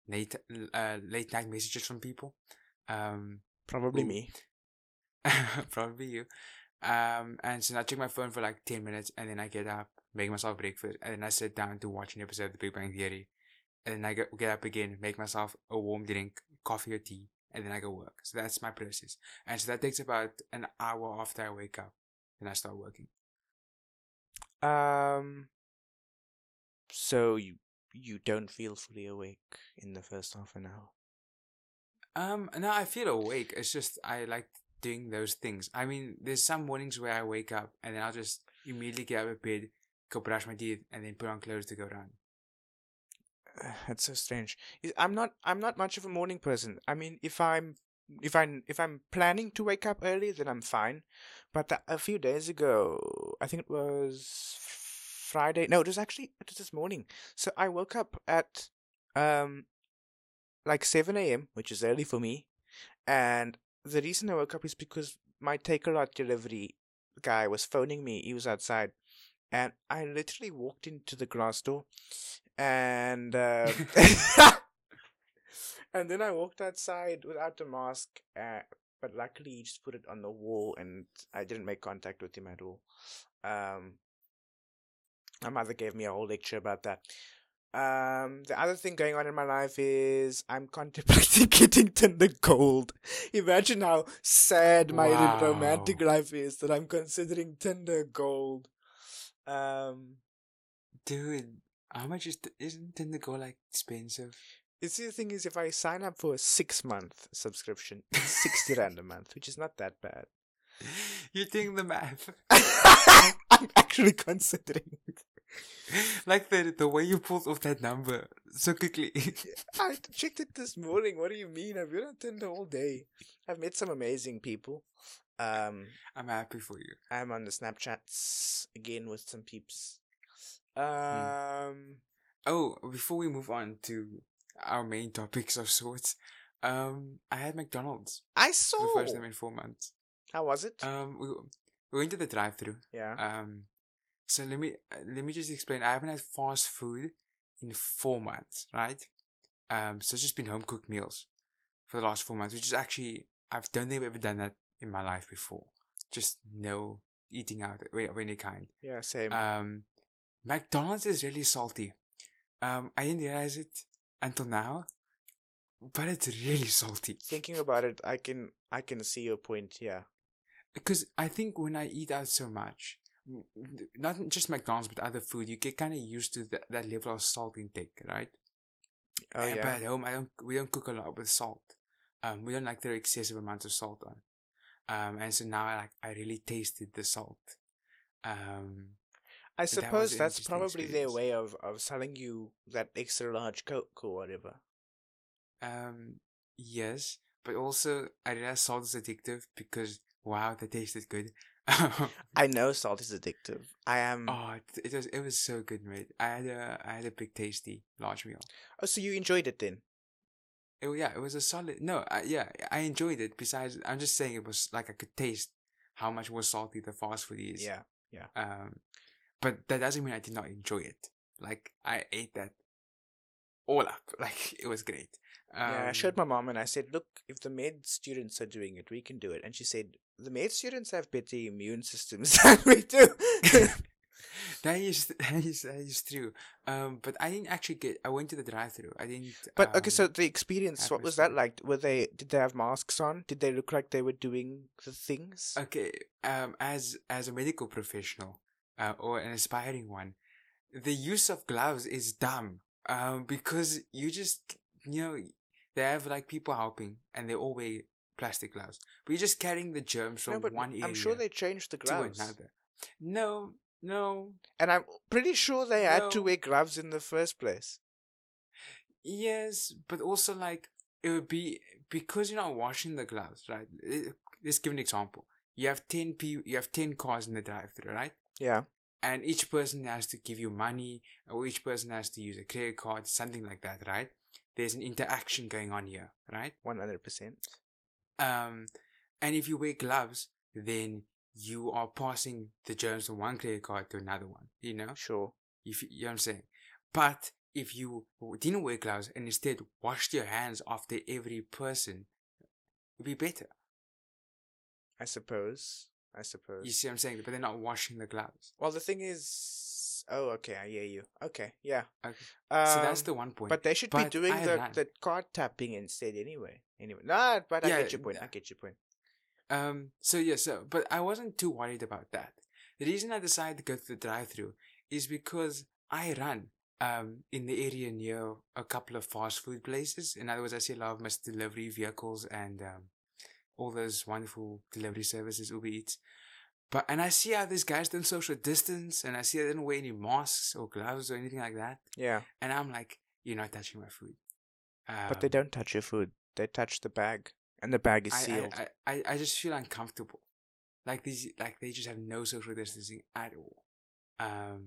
late uh late night messages from people. Um, Probably me. probably you. Um, and so I check my phone for like ten minutes, and then I get up, make myself breakfast, and then I sit down to watch an episode of The Big Bang Theory, and then I get, get up again, make myself a warm drink, coffee or tea, and then I go work. So that's my process, and so that takes about an hour after I wake up, and I start working. Um. So you you don't feel fully awake in the first half an hour. Um, no, I feel awake. It's just I like doing those things. I mean, there's some mornings where I wake up and then I'll just immediately get out of bed, go brush my teeth, and then put on clothes to go run. That's so strange. I'm not. I'm not much of a morning person. I mean, if I'm, if I'm, if I'm planning to wake up early, then I'm fine. But a few days ago, I think it was Friday. No, it was actually it was this morning. So I woke up at, um, like seven a.m., which is early for me. And the reason I woke up is because my take a lot delivery guy was phoning me. He was outside, and I literally walked into the glass door and um, and then I walked outside without a mask. Uh, but luckily, he just put it on the wall, and I didn't make contact with him at all. Um, my mother gave me a whole lecture about that. Um, the other thing going on in my life is I'm contemplating getting Tinder Gold. Imagine how sad my Wow. romantic life is that I'm considering Tinder Gold. Um, Dude, how much is isn't Tinder Gold like expensive? you see, the thing is, if I sign up for a six month subscription, it's 60 rand a month, which is not that bad. you doing the math. I'm actually considering. it. like the the way you pulled off that number so quickly. I checked it this morning. What do you mean? I've been on Tinder all day. I've met some amazing people. Um, I'm happy for you. I'm on the Snapchats again with some peeps. Hmm. Um, Oh, before we move on to our main topics of sorts, um, I had McDonald's I saw. the first time in four months. How was it? Um, we, we went to the drive-through. yeah. Um, so let me uh, let me just explain. I haven't had fast food in four months, right? Um, so it's just been home cooked meals for the last four months, which is actually I don't think I've ever done that in my life before. Just no eating out of of any kind. yeah. Same. Um, McDonald's is really salty. Um, I didn't realize it until now, but it's really salty. Thinking about it, I can I can see your point. Yeah. Because I think when I eat out so much, not just McDonald's but other food, you get kind of used to that, that level of salt intake, right? Oh And- But at home, I don't. We don't cook a lot with salt. Um, we don't like the excessive amounts of salt on. Um, and so now I like I really tasted the salt. Um, I suppose an that's probably their way of of selling you that extra large Coke or whatever. um, yes, but also I realized salt is addictive because wow, that is good. I know salt is addictive. I am. Oh, it, it was it was so good, mate. I had a I had a big tasty large meal. Oh, so you enjoyed it then? It, yeah, it was a solid. No, I, yeah, I enjoyed it. Besides, I'm just saying it was like I could taste how much more salty the fast food is. Yeah, yeah. Um, but that doesn't mean I did not enjoy it. Like I ate that all up. Like it was great. Um, yeah, I showed my mom and I said, "Look, if the med students are doing it, we can do it." And she said, "The med students have better immune systems than we do." that is that is that is true. Um, but I didn't actually get. I went to the drive-through. I didn't. but okay, um, so the experience, what was that like? Were they? Did they have masks on? Did they look like they were doing the things? okay. Um, as as a medical professional, uh, or an aspiring one, the use of gloves is dumb. Um, because you just you know they have like people helping and they all wear plastic gloves, but you're just carrying the germs from no, but one area I'm sure they changed the to gloves, another. No, no. and I'm pretty sure they had to wear gloves in the first place. Yes, but also like it would be because you're not washing the gloves, right? Let's give an example. You have ten people, you have ten cars in the drive-through, right? Yeah, And each person has to give you money, or each person has to use a credit card, something like that, right? There's an interaction going on here, right? one hundred percent. Um, and if you wear gloves, then you are passing the germs from one credit card to another one. You know, Sure. if you know what I'm saying. But if you didn't wear gloves and instead washed your hands after every person, it'd be better. I suppose. I suppose. You see what I'm saying? But they're not washing the gloves. Well, the thing is, oh, okay, I hear you. Okay, yeah. Okay. Um, so that's the one point. But they should be doing the, the card tapping instead anyway. Anyway, nah, but I Yeah, get your point. I get your point. Um. So yeah. So, but I wasn't too worried about that. The reason I decided to go to the drive-through is because I run um in the area near a couple of fast food places. In other words, I see a lot of my delivery vehicles and um all those wonderful delivery services, Uber Eats. But and I see how these guys don't social distance, and I see they don't wear any masks or gloves or anything like that. Yeah, And I'm like, you're not touching my food. but they Um, don't touch your food. They touch the bag, and the bag is sealed. I, I, I- I just feel uncomfortable. Like these, like they just have no social distancing at all. Um,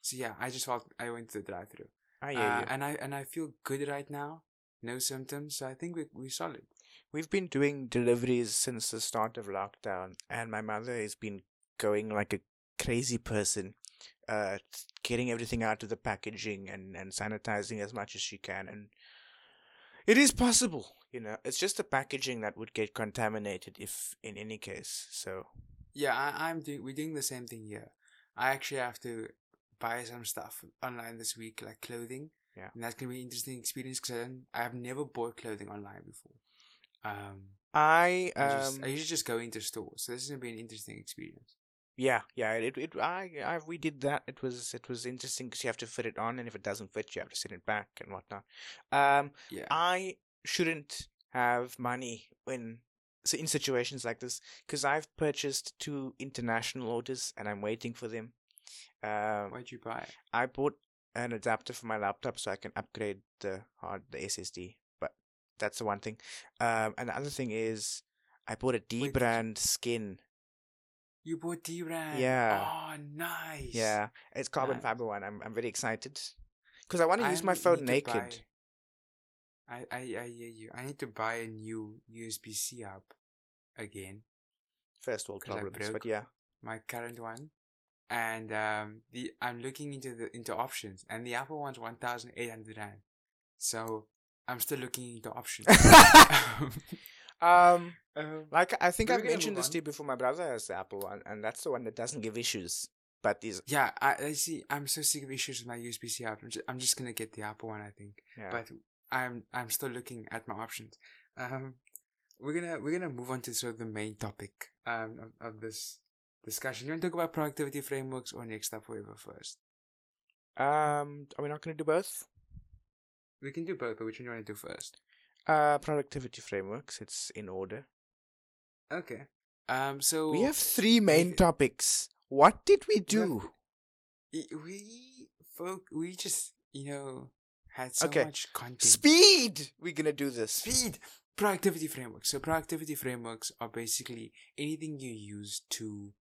so yeah, I just felt I went to the drive-through, I hear uh, you. and I and I feel good right now. No symptoms, so I think we we solid. We've been doing deliveries since the start of lockdown, and my mother has been going like a crazy person. uh, getting everything out of the packaging and, and sanitizing as much as she can. And it is possible, you know, it's just the packaging that would get contaminated if in any case. So, Yeah, I, I'm doing. We're doing the same thing here. I actually have to buy some stuff online this week, like clothing. Yeah. and that's gonna be an interesting experience because I. I have never bought clothing online before. Um, I, I, just, um, I usually just go into stores, so this is gonna be an interesting experience. Yeah, yeah, it, it, I, I, we did that. It was, it was interesting because you have to fit it on, and if it doesn't fit, you have to send it back and whatnot. Um, Yeah, I shouldn't have money when so in situations like this because I've purchased two international orders and I'm waiting for them. Um, why'd you buy? it? I bought an adapter for my laptop so I can upgrade the hard the SSD, but that's the one thing. Um, and the other thing is I bought a dbrand skin. You bought dbrand. Yeah. Oh, nice. Yeah, it's carbon Nice. fiber one. I'm I'm very excited because I want to use my phone naked. I, I, I hear you. I need to buy a new USB C hub again. First world problems, but yeah. my current one, and um, the I'm looking into the into options, and the Apple one's one thousand eight hundred rand. So I'm still looking into options. Um, um, like I think I've mentioned this to you before. My brother has the Apple one, and that's the one that doesn't give issues, but is yeah, I, I see. I'm so sick of issues with my USB C hub. I'm just, I'm just gonna get the Apple one, I think. yeah. But I'm I'm still looking at my options. Um, we're gonna we're gonna move on to sort of the main topic um of, of this discussion. You want to talk about productivity frameworks or next up whatever first? um, are we not going to do both? We can do both, but which one do you want to do first? Uh, productivity frameworks. It's in order. Okay. Um. So We have three main we- topics. What did we do? we folk we just you know had so Okay. much content. Speed. We're gonna do this. Speed. Productivity frameworks. So productivity frameworks are basically anything you use to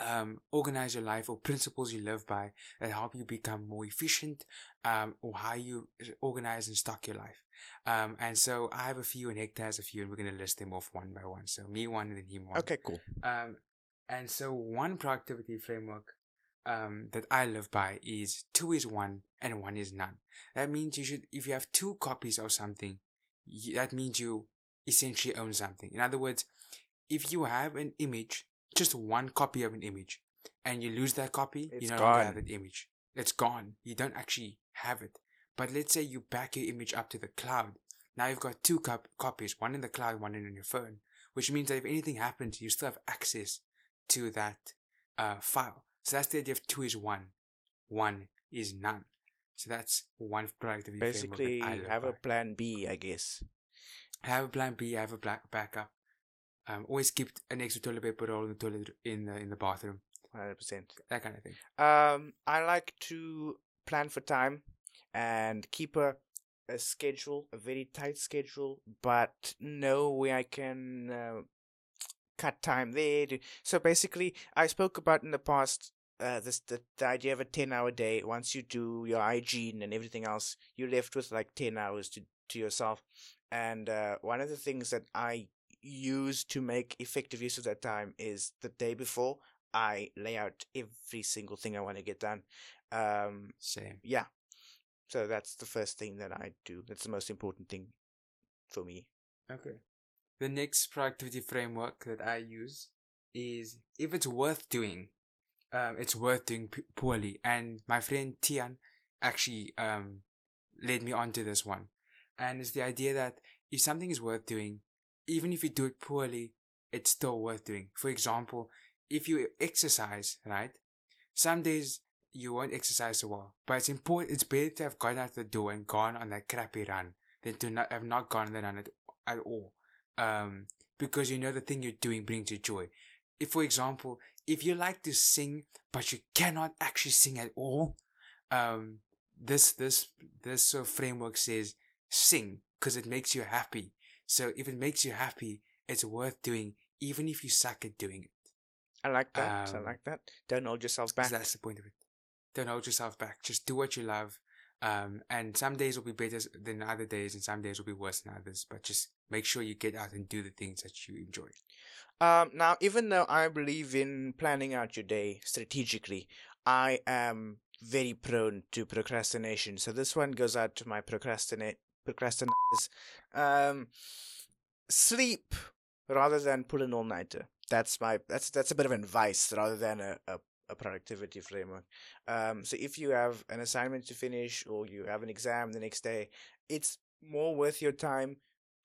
um, organize your life or principles you live by that help you become more efficient um, or how you organize and stock your life. Um, and so I have a few and Hector has a few and we're going to list them off one by one. So me one and then him one. Okay, cool. Um, and so one productivity framework um, that I live by is two is one and one is none. That means you should, if you have two copies of something, y- that means you essentially own something. In other words, if you have an image, just one copy of an image, and you lose that copy, It's you no longer have that image. It's gone. You don't actually have it. But let's say you back your image up to the cloud. Now you've got two cop- copies, one in the cloud, one in your phone, which means that if anything happens, you still have access to that uh, file. So that's the idea of two is one, one is none. So that's one productivity Basically, I have a plan B, I guess. have a plan B, have a black backup. Um, always keep an extra toilet paper roll in the toilet in the in the bathroom, Hundred percent. that kind of thing. Um, I like to plan for time and keep a a schedule, a very tight schedule, but know where I can uh, cut time there. So basically, I spoke about in the past uh, this the, the idea of a ten hour day. Once you do your hygiene and everything else, you're left with like ten hours to to yourself. And uh, one of the things that I use to make effective use of that time is the day before I lay out every single thing I want to get done. Um, Same. yeah. So that's the first thing that I do. That's the most important thing for me. Okay. The next productivity framework that I use is if it's worth doing, um, it's worth doing p- poorly. And my friend Tian actually um led me onto this one, and it's the idea that if something is worth doing, even if you do it poorly, it's still worth doing. For example, if you exercise, right? Some days you won't exercise so well, but it's important. It's better to have gone out the door and gone on that crappy run than to not have not gone on the run at, at all. Um, because you know the thing you're doing brings you joy. If, for example, if you like to sing but you cannot actually sing at all, um, this this this sort of framework says sing because it makes you happy. So if it makes you happy, it's worth doing, even if you suck at doing it. I like that. I Um, like that. Don't hold yourself back. that's the point of it. Don't hold yourself back. Just do what you love. Um, and some days will be better than other days, and some days will be worse than others. But just make sure you get out and do the things that you enjoy. Um, now, even though I believe in planning out your day strategically, I am very prone to procrastination. So this one goes out to my procrastinate procrastinators. Um, sleep rather than pull an all nighter. That's my that's that's a bit of advice rather than a, a, a productivity framework. Um, so if you have an assignment to finish or you have an exam the next day, it's more worth your time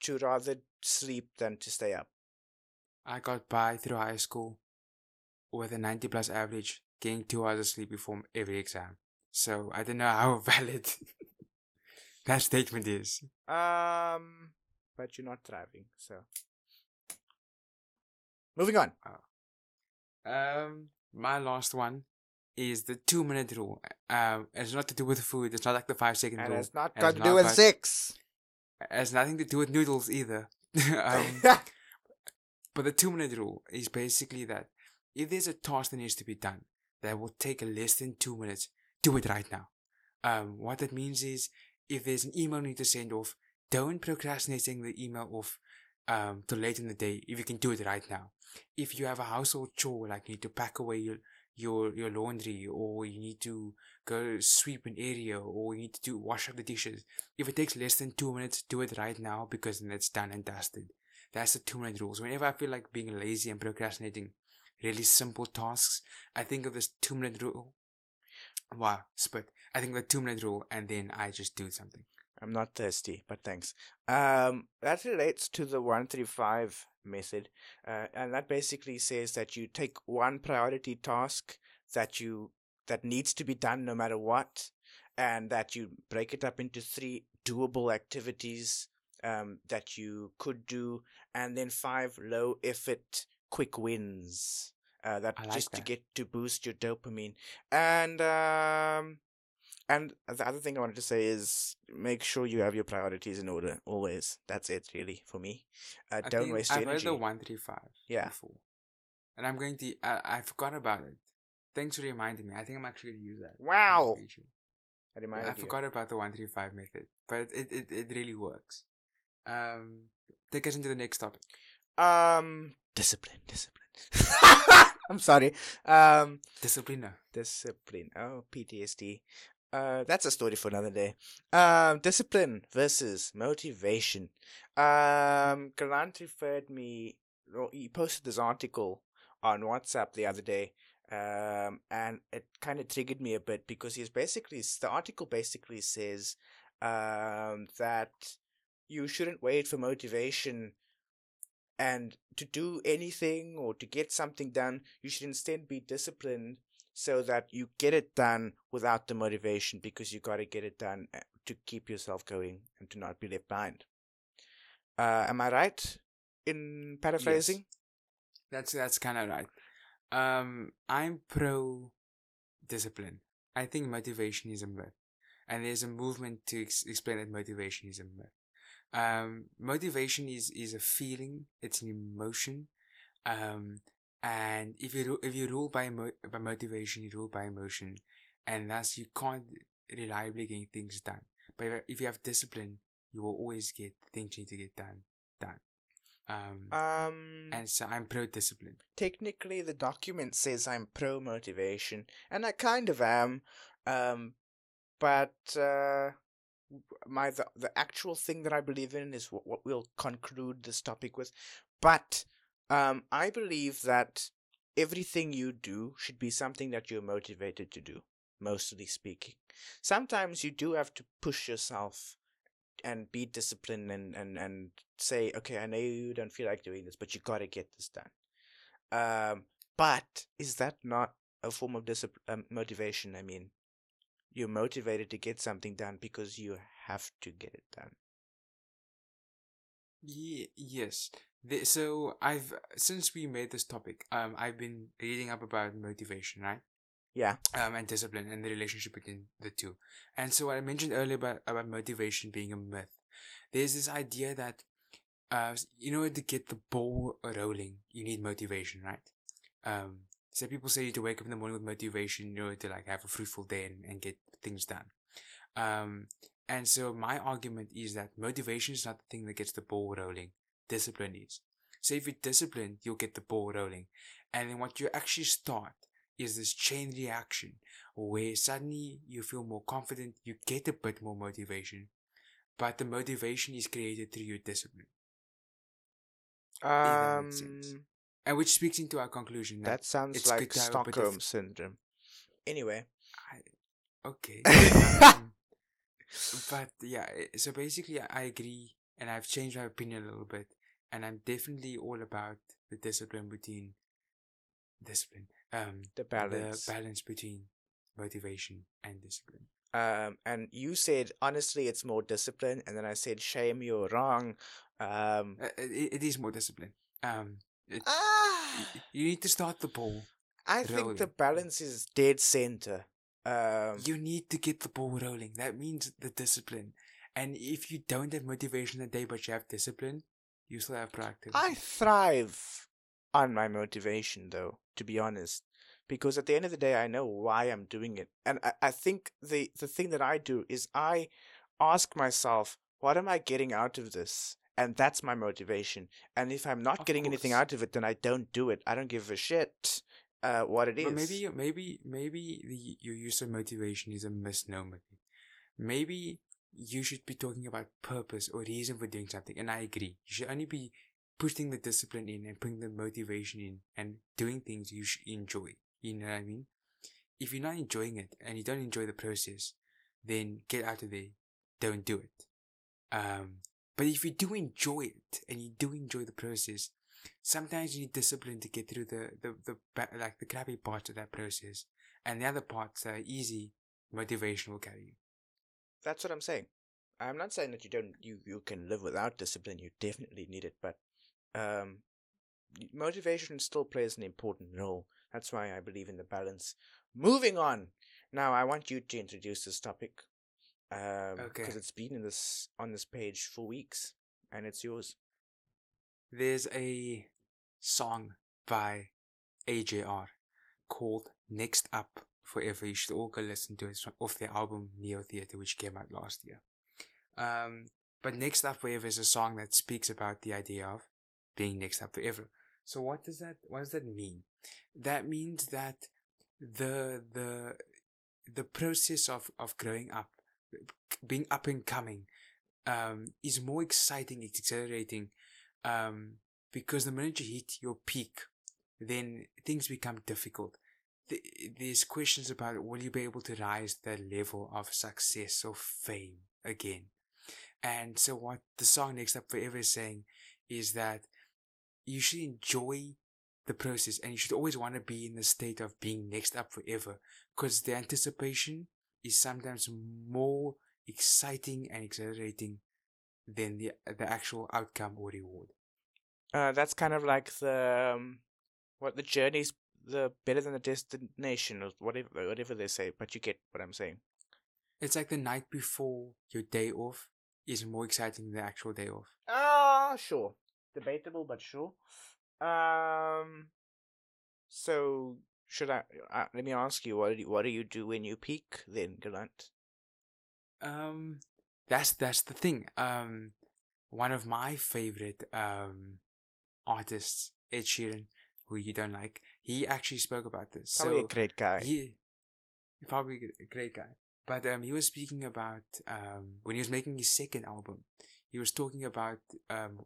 to rather sleep than to stay up. I got by through high school with a 90 plus average, getting two hours of sleep before every exam. So I don't know how valid that statement is. Um, but you're not driving, so moving on. Um, my last one is the two minute rule. Um, it's not to do with food. It's not like the five second And rule. it's not got to do with six. It has nothing to do with noodles either. um, but the two minute rule is basically that if there's a task that needs to be done that will take less than two minutes, do it right now. Um, what that means is if there's an email you need to send off, don't procrastinate sending the email off um, till late in the day if you can do it right now. If you have a household chore, like you need to pack away your your your laundry or you need to go sweep an area or you need to do wash up the dishes if it takes less than two minutes do it right now because then it's done and dusted that's the two minute rules whenever i feel like being lazy and procrastinating really simple tasks i think of this two minute rule wow spit i think the two minute rule and then i just do something I'm not thirsty, but thanks. Um, that relates to the one three five method, uh, and that basically says that you take one priority task that you that needs to be done no matter what, and that you break it up into three doable activities um, that you could do, and then five low effort quick wins. Uh, that like just to get to boost your dopamine, and um, and the other thing I wanted to say is make sure you have your priorities in order always. That's it, really, for me. Uh, I don't waste i've your heard energy. the 135 Yeah. before and i'm going to I, i forgot about it thanks for reminding me i think i'm actually going to use that Wow. I I forgot about the 135 method, but it, it, it really works. Um, take us into the next topic. Um, discipline, discipline. I'm sorry. Um, Disciplina. discipline. Oh, PTSD. Uh, that's a story for another day. Um, discipline versus motivation. Um, Grant referred me. He posted this article on WhatsApp the other day. Um, and it kind of triggered me a bit because he's basically the article basically says, um, that you shouldn't wait for motivation and to do anything or to get something done, you should instead be disciplined so that you get it done without the motivation because you got to get it done uh, to keep yourself going and to not be left behind. Uh, am I right in paraphrasing? That's that's kind of right. Um, I'm pro discipline. I think motivation is a myth, and there's a movement to ex- explain that motivation is a myth. Um, motivation is is a feeling. It's an emotion. Um, and if you if you rule by emo- by motivation, you rule by emotion, and thus you can't reliably get things done. But if- if you have discipline, you will always get things you need to get done done. Um, Um, and so I'm pro discipline. technically the document says I'm pro motivation, and I kind of am. Um, but uh, my the, the actual thing that I believe in is what, what we'll conclude this topic with. But um, I believe that everything you do should be something that you're motivated to do. Mostly speaking, sometimes you do have to push yourself and be disciplined and, and, and say, okay, I know you don't feel like doing this, but you got to get this done. Um, but is that not a form of discipline, um, motivation? I mean, you're motivated to get something done because you have to get it done. Ye- yes. The, so I've since we made this topic, um, I've been reading up about motivation, right? Yeah. Um, and discipline and the relationship between the two. And so what I mentioned earlier about about motivation being a myth. There's this idea that, uh, you know, to get the ball rolling, you need motivation, right? Um, so people say to wake up in the morning with motivation, you know, to like have a fruitful day and, and get things done. Um, and so my argument is that motivation is not the thing that gets the ball rolling. Discipline is. So if you're disciplined, you'll get the ball rolling. And then what you actually start is this chain reaction where suddenly you feel more confident, you get a bit more motivation, but the motivation is created through your discipline. that makes sense. Um, And which speaks into our conclusion that, that sounds like good to have a bit of- Stockholm syndrome. Anyway, okay. um, but yeah, so basically, I I agree, and I've changed my opinion a little bit, and I'm definitely all about the discipline between discipline, um, the balance. the balance between motivation and discipline. um, and you said honestly, it's more discipline, and then I said shame, you're wrong. Um, Uh, it, it is more discipline. Um, it, ah, you need to start the ball. I think the balance is dead center. Um, You need to get the ball rolling. That means the discipline. And if you don't have motivation that day, but you have discipline, you still have practice. I thrive on my motivation, though, to be honest, because at the end of the day, I know why I'm doing it, and I, I think the the thing that I do is I ask myself, what am I getting out of this? And that's my motivation. And if I'm not Of getting anything out of it, then I don't do it. I don't give a shit uh, what it is. But maybe, maybe, maybe the, your use of motivation is a misnomer. Maybe you should be talking about purpose or reason for doing something. And I agree. You should only be putting the discipline in and putting the motivation in and doing things you should enjoy. You know what I mean? If you're not enjoying it and you don't enjoy the process, then get out of there. Don't do it. Um, but if you do enjoy it and you do enjoy the process, sometimes you need discipline to get through the, the, the, like the crappy parts of that process. And the other parts are easy, motivation will carry you. That's what I'm saying. I'm not saying that you don't you you can live without discipline. You definitely need it, but um, motivation still plays an important role. That's why I believe in the balance. Moving on. Now I want you to introduce this topic. Um, Okay. because it's been in this on this page for weeks, and it's yours. There's a song by AJR called Next Up Forever. You should all go listen to it. It's off their album Neotheater, which came out last year. Um, but Next Up Forever is a song that speaks about the idea of being next up forever. So what does that what does that mean? That means that the the the process of, of growing up, being up and coming, um, is more exciting, it's exhilarating, um, because the minute you hit your peak, then things become difficult. Th- There's questions about will you be able to rise to that level of success or fame again? And so what the song Next Up Forever is saying is that you should enjoy the process and you should always want to be in the state of being next up forever because the anticipation is sometimes more exciting and exhilarating than the the actual outcome or reward. Uh, that's kind of like the um, what the journey's the better than the destination or whatever whatever they say. But you get what I'm saying. It's like the night before your day off is more exciting than the actual day off. Ah, sure. Debatable, but sure. Um. So should I? Uh, let me ask you. What do you, what do you do when you peak? Then, Galant. Um, that's that's the thing. Um, one of my favorite um artists, Ed Sheeran, who you don't like, he actually spoke about this. Probably so a great guy. he probably a great guy. But um, he was speaking about um when he was making his second album, he was talking about um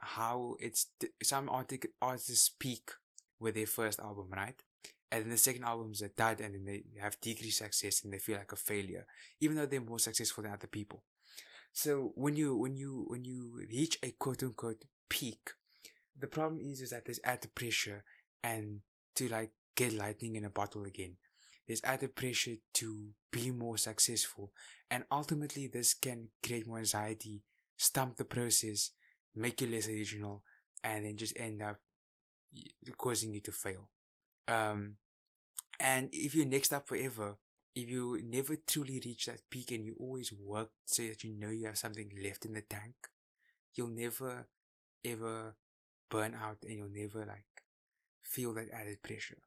how it's some artic- artists peak with their first album, right? And then the second album is a dud, and then they have decreased success and they feel like a failure, even though they're more successful than other people. So when you when you when you reach a quote unquote peak, the problem is is that there's added pressure and to like get lightning in a bottle again. There's added pressure to be more successful, and ultimately this can create more anxiety, stump the process, make you less original, and then just end up causing you to fail. Um, and if you're next up forever, if you never truly reach that peak and you always work so that you know you have something left in the tank, you'll never ever burn out and you'll never like feel that added pressure.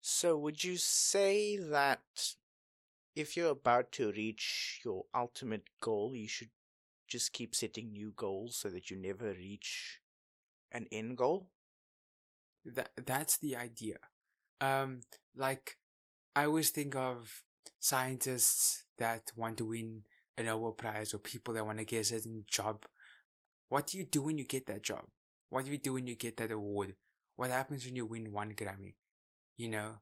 So, would you say that if you're about to reach your ultimate goal, you should just keep setting new goals so that you never reach an end goal? That that's the idea. Um, like I always think of scientists that want to win a Nobel Prize or people that want to get a certain job. What do you do when you get that job? What do you do when you get that award? What happens when you win one Grammy? You know,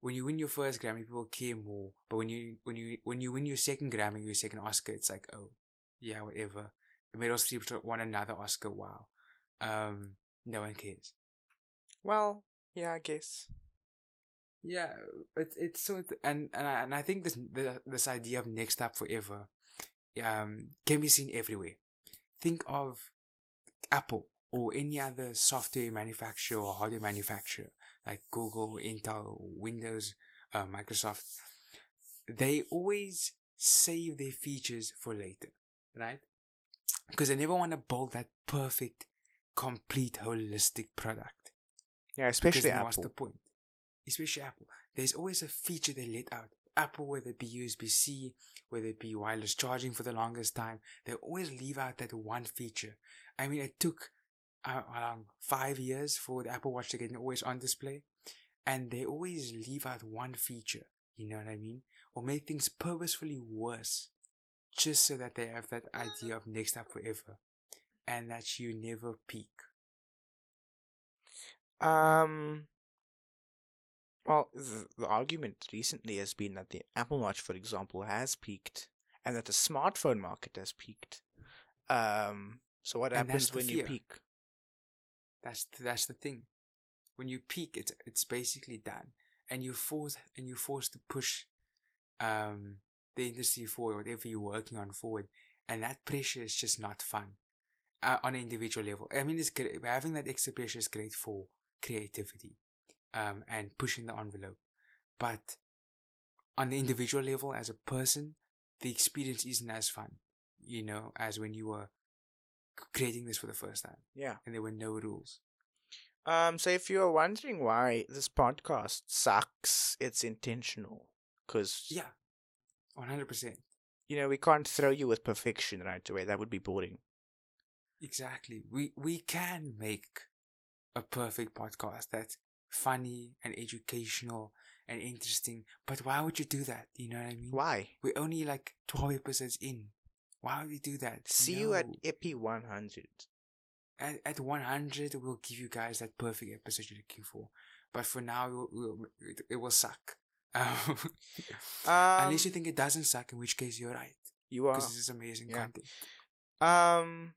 when you win your first Grammy, people care more. But when you when you when you win your second Grammy, your second Oscar, it's like, oh, yeah, whatever. Meryl Streep won another Oscar. Wow. Um, no one cares. Well, yeah, I guess. Yeah, it's it's so and and I, and I think this this idea of next up forever, um, can be seen everywhere. Think of Apple or any other software manufacturer or hardware manufacturer like Google, Intel, Windows, uh, Microsoft. They always save their features for later, right? Because they never want to build that perfect, complete, holistic product. Yeah, especially Apple. What's the point? Especially Apple, there's always a feature they let out. Apple, whether it be USB C, whether it be wireless charging for the longest time, they always leave out that one feature. I mean, it took uh, around five years for the Apple Watch to get always on display, and they always leave out one feature. You know what I mean? Or make things purposefully worse, just so that they have that idea of next up forever, and that you never peak. Um, well, the, the argument recently has been that the Apple Watch, for example, has peaked, and that the smartphone market has peaked. Um, so what and happens when fear. you peak? That's the, that's the thing. When you peak, it's it's basically done, and you force and you're forced to push um, the industry forward, whatever you're working on forward, and that pressure is just not fun uh, on an individual level. I mean, it's great. Having that extra pressure is great for creativity um, and pushing the envelope. But on the individual level, as a person, the experience isn't as fun, you know, as when you were creating this for the first time. Yeah. And there were no rules. Um, so if you're wondering why this podcast sucks, it's intentional. Cause yeah, one hundred percent. You know, we can't throw you with perfection right away. That would be boring. Exactly. We we can make a perfect podcast that funny and educational and interesting. But why would you do that? You know what I mean? Why? We're only like 12 episodes in. Why would we do that? See no. you at Epi 100. At, at 100, we'll give you guys that perfect episode you're looking for. But for now, we'll, we'll, it, it, will suck. Um, um, unless you think it doesn't suck, in which case you're right. You are. Because this is amazing yeah. content. Um,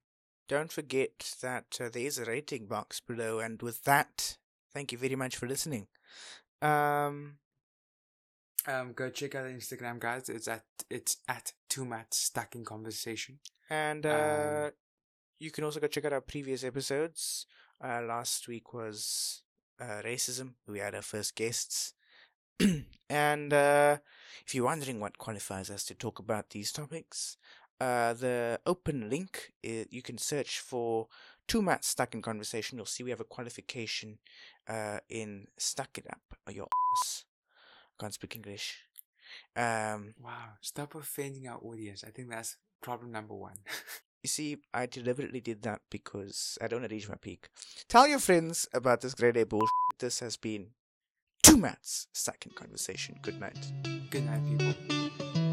don't forget that uh, there is a rating box below, and with that, Thank you very much for listening. Um, um, go check out Instagram, guys. It's at it's at two mats stuck in conversation. And uh, um, you can also go check out our previous episodes. Uh, last week was uh, racism. We had our first guests. and uh, if you're wondering what qualifies us to talk about these topics, uh, the open link is, you can search for two mats stuck in conversation. You'll see we have a qualification uh, in stuck it up your ass. Can't speak English. Um, wow, stop offending our audience. I think that's problem number one. you see, I deliberately did that because I don't want to reach my peak. Tell your friends about this grade A bullshit. This has been two mats stuck in conversation. Good night. Good night, people.